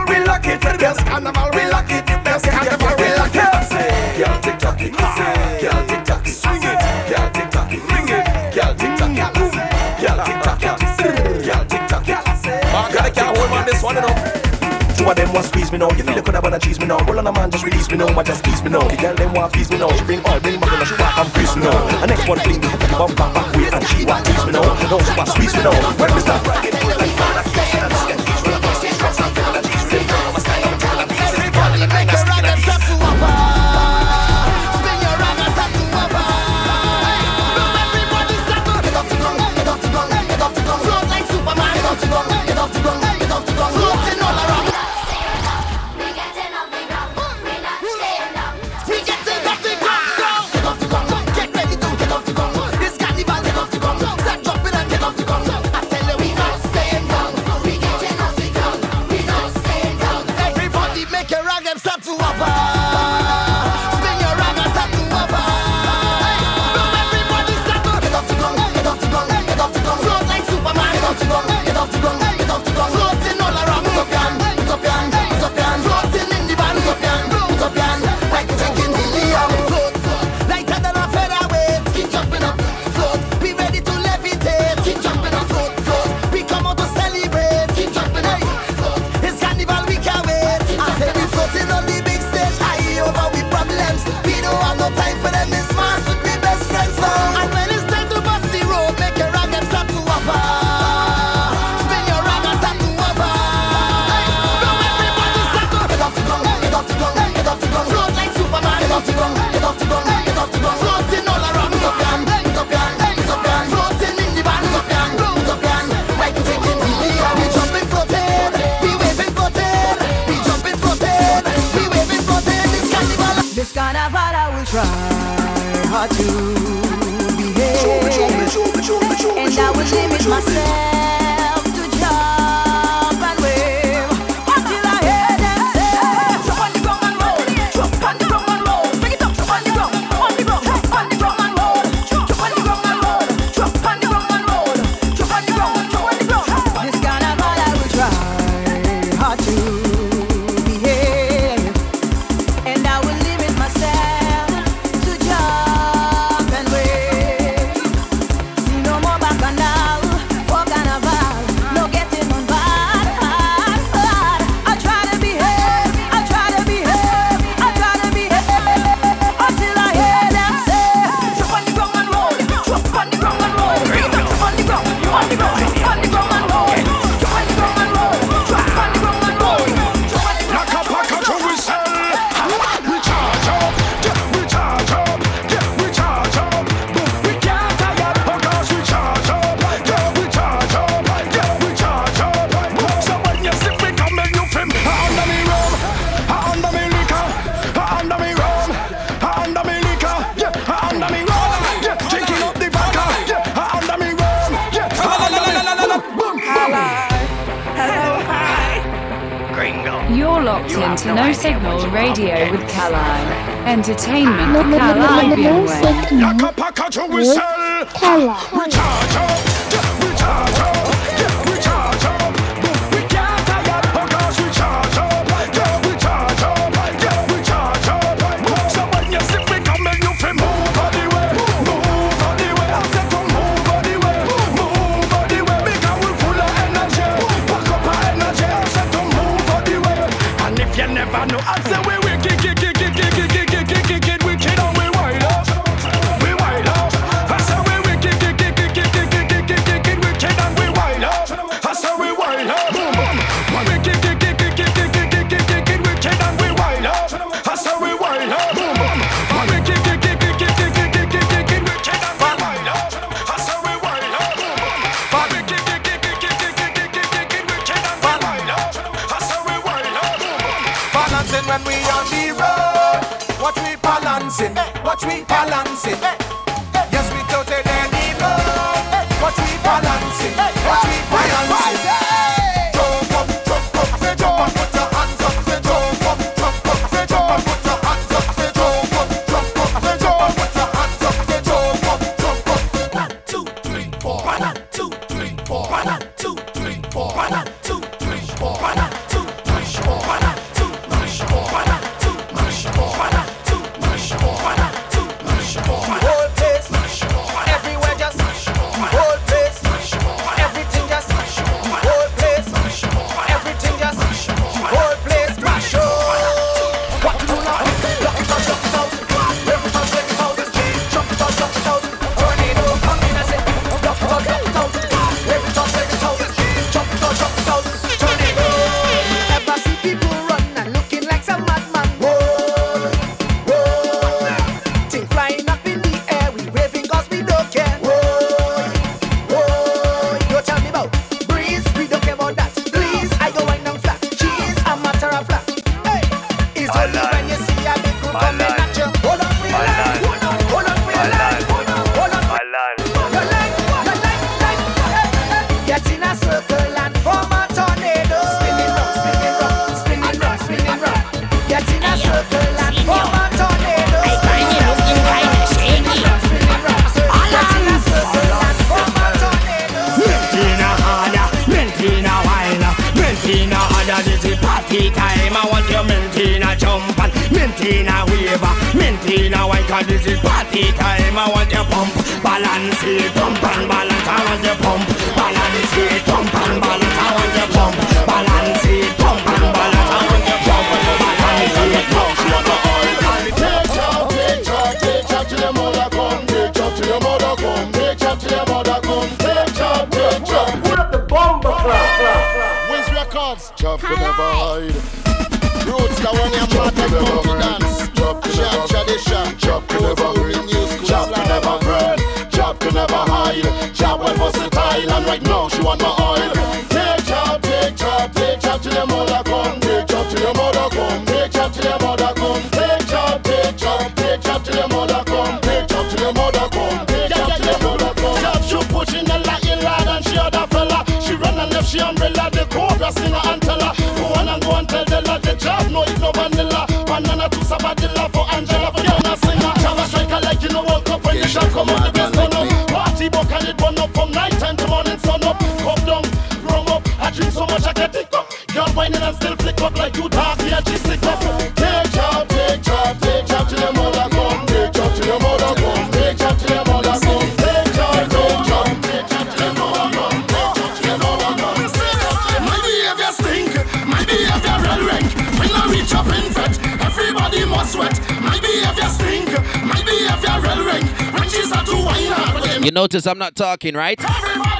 Yes, carnival we lock it. Yes, carnival we lock it. Girl tick tock it. Girl tick tock it. Swing it. Girl tick tock it. Mm-hmm. Ring it. Girl tick tock it. Girl tick tock it. Girl tick tock it. My God, I can't hold on this one enough. Two of them want squeeze me now. You feel the coulda wanna cheese me now. Roll on a man, just release me now. I just squeeze me now. The girl them want please me now. She bring all bring back and she back and crease me now. The next one bring me, bump back back way and she want please me now. Now she want squeeze me now. When we start rocking, like fire. to No Signal Radio with Kali. Entertainment the Caribbean way. Kala. Kala. fuck like you talk, sick of you. Take job, take job, take job your mother come. Take job your mother come. Take job your mother come. You notice I'm not talking, right? Everybody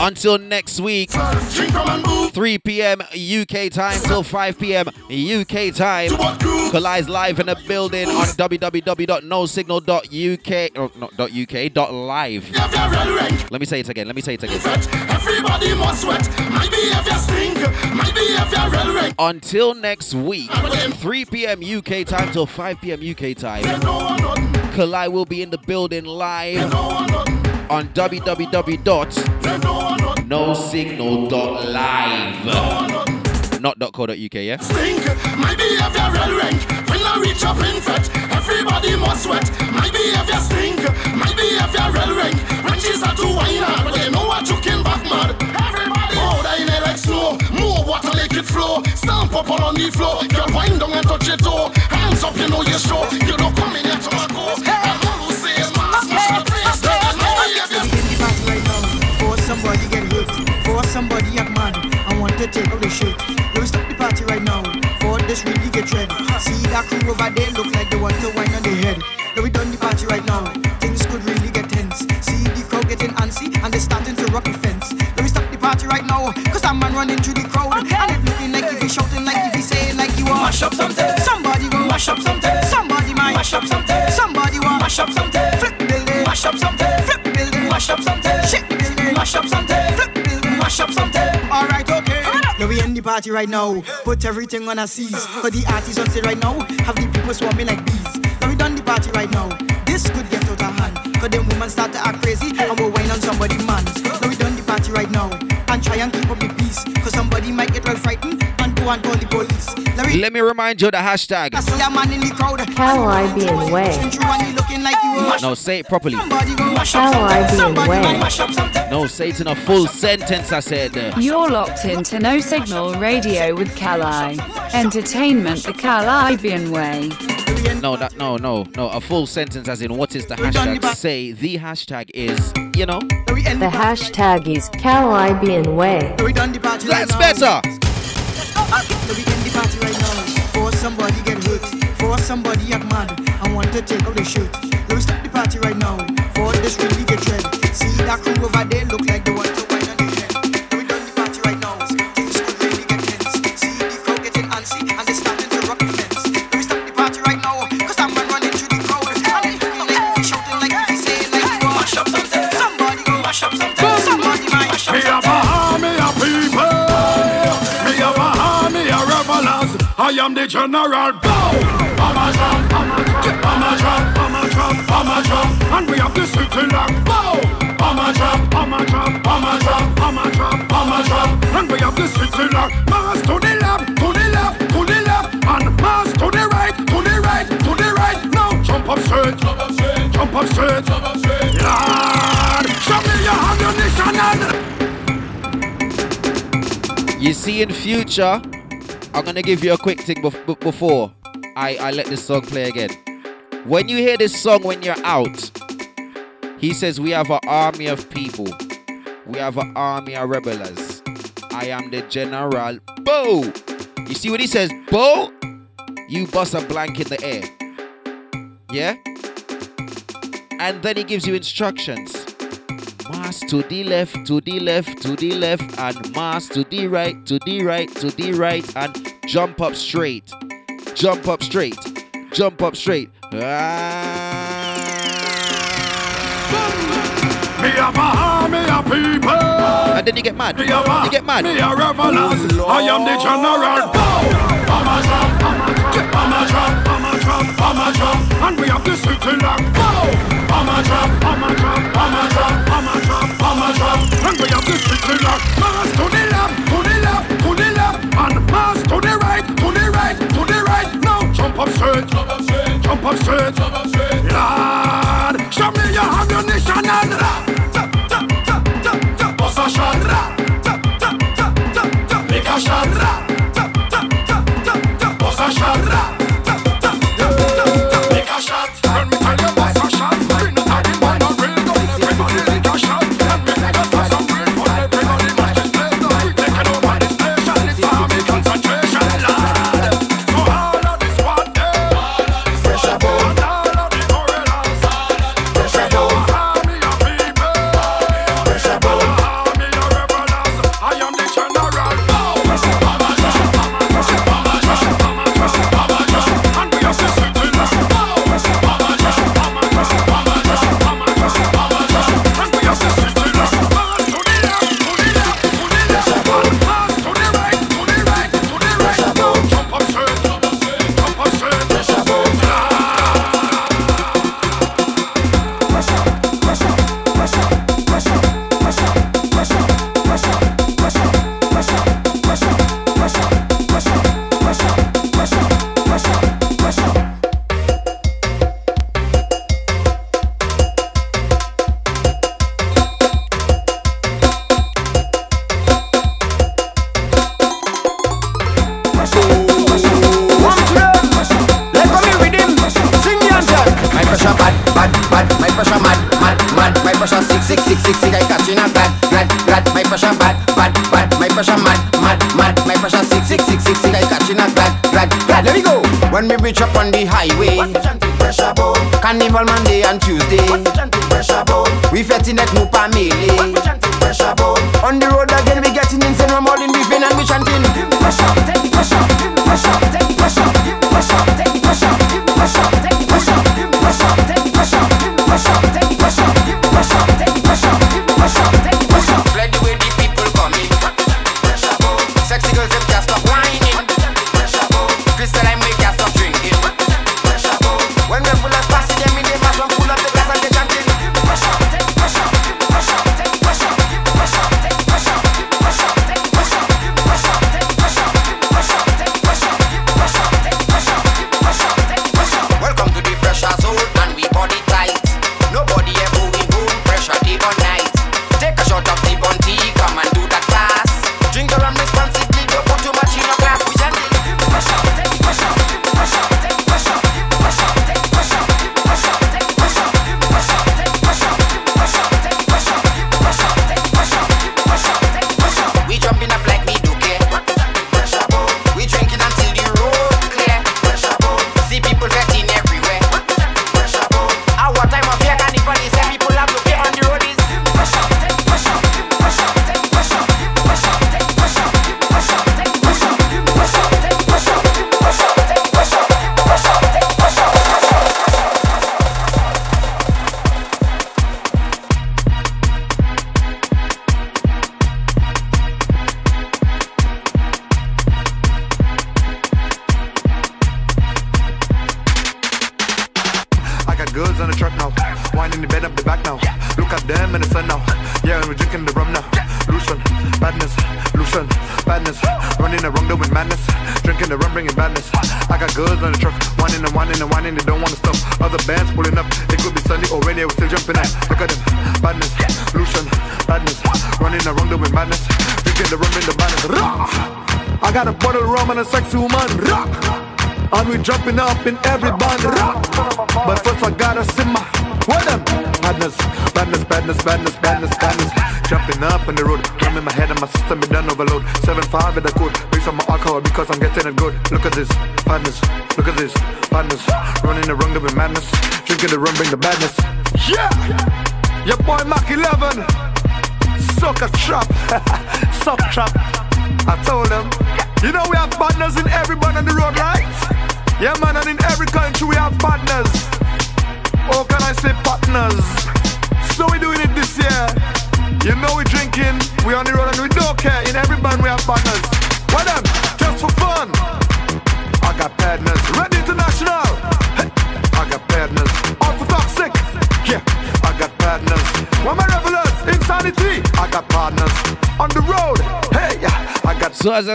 Until next week, 3 p.m. UK time till 5 p.m. UK time. Collides live in the building on www.nosignal.uk, or oh, not .uk, dot .live. Let me say it again, let me say it again. Everybody must sweat. My behavior stink. My behavior Until next week, 3 p.m. UK time till 5 p.m. UK time. Kali will be in the building live on www.nosignal.live. Not .co.uk, yeah? Stink, my behavior real rank. When I reach up in everybody must sweat. My behavior stink, my behavior real rank. When she start to whine hard, but know what you back mad. Everybody, oh, like. More water, make it flow. Stamp up on the floor. Down and touch your toe. Hands up, you know you're sure. You don't come in here to my Want take out the shit. We stop the party right now. For this really get red. See that crew over there look like they want to wine on their head. Now we done the party right now. Things could really get tense. See the crowd getting antsy and they starting to rock the fence. Now we stop the party right now. Cause that man running through the crowd. And it looking like if he shouting like if he saying like you want Mash up something. Somebody go Mash up something. Somebody might Mash up something. Somebody want Mash up something. Flip the building. Mash up something. Flip the building. Mash up something. Shake the building. Mash up something. Flip the building. Mash up something. We in the party right now. Put everything on a seize. For the artists on stage right now, have the people swarming like bees. Now we done the party right now. This could get out of hand. Cause them women start to act crazy and we're wine on somebody man. Now we done the party right now. And try and keep up the peace. Cause somebody might get well frightened and call the police. Let me remind you the hashtag. I see a man in the crowd. Kalibbean Way. True and he looking like you were. No, say it properly. Somebody go mash up something. Kalibbean Somebody Way. might mash up something. No, say it in a full sentence, I said. You're locked into No Signal Radio with Kali. Entertainment the Caribbean way. No, that no, no, no. A full sentence as in what is the hashtag? Say the hashtag is, you know. The hashtag is Kalibbean Way. We done the party That's better. Now. We in the party right now. For somebody get hurt. For somebody act mad. I want to take out the shirt. Let me stop the party right now. For this really get red. See that crew over there look like they want general. Bow. And we have the city lock. Bow. And we have the city lock. Mass to the left. To the left. To the left. And mass to the right. To the right. To the right. Now jump up straight. Jump up straight. Jump up straight. Jump up straight. Lord, show me your ammunition and. You see, in future, I'm gonna give you a quick thing bef- before I, I let this song play again. When you hear this song when you're out, he says, We have an army of people, we have an army of rebels. I am the general. Bo! You see what he says? Bo! You bust a blank in the air. Yeah? And then he gives you instructions. Mass to the left, to the left, to the left, and mass to the right, to the right, to the right, and jump up straight. Jump up straight. Jump up straight. Ah. Me a people. And then you get mad. Me have a, You get mad. Me a revelers. I am the general. I'm a drum. I'm a drum. I'm a drum. I'm a drum. I'm a drum. And we have the city lock. I'm a drum. I'm a drum. I'm a drum. I'm a drum. I'm a drum. And we have the city lock. Mass to the left. To the left. To the left. And mass to the right. To the right. To the right. Now jump up straight. Jump up straight. Jump up straight. Jump up straight. Lord, show me your ammunition and. Bust a shot. Bust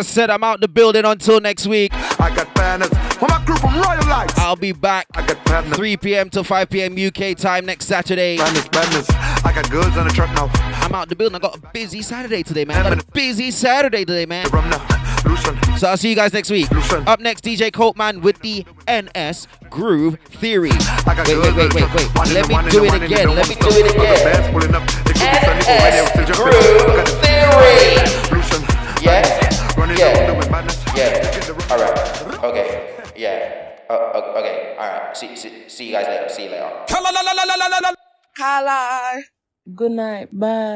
said I'm out the building until next week. I got banners from my group from Royal Lights. I'll be back. I got banners. 3 p.m. to 5 p.m. UK time next Saturday. Banners, banners. I got goods on the truck now. I'm out the building. I got a busy Saturday today, man. I got a busy Saturday today, man. So I'll see you guys next week. Up next, DJ Coltman with the NS Groove Theory. Wait, wait, wait, wait, wait. Let me do it again. Let me do it again. NS Groove Theory yeah. Yeah. All right. Okay. Yeah. Uh, uh okay. All right. See, see, see you guys later. See you later. Hello. Good night. Bye.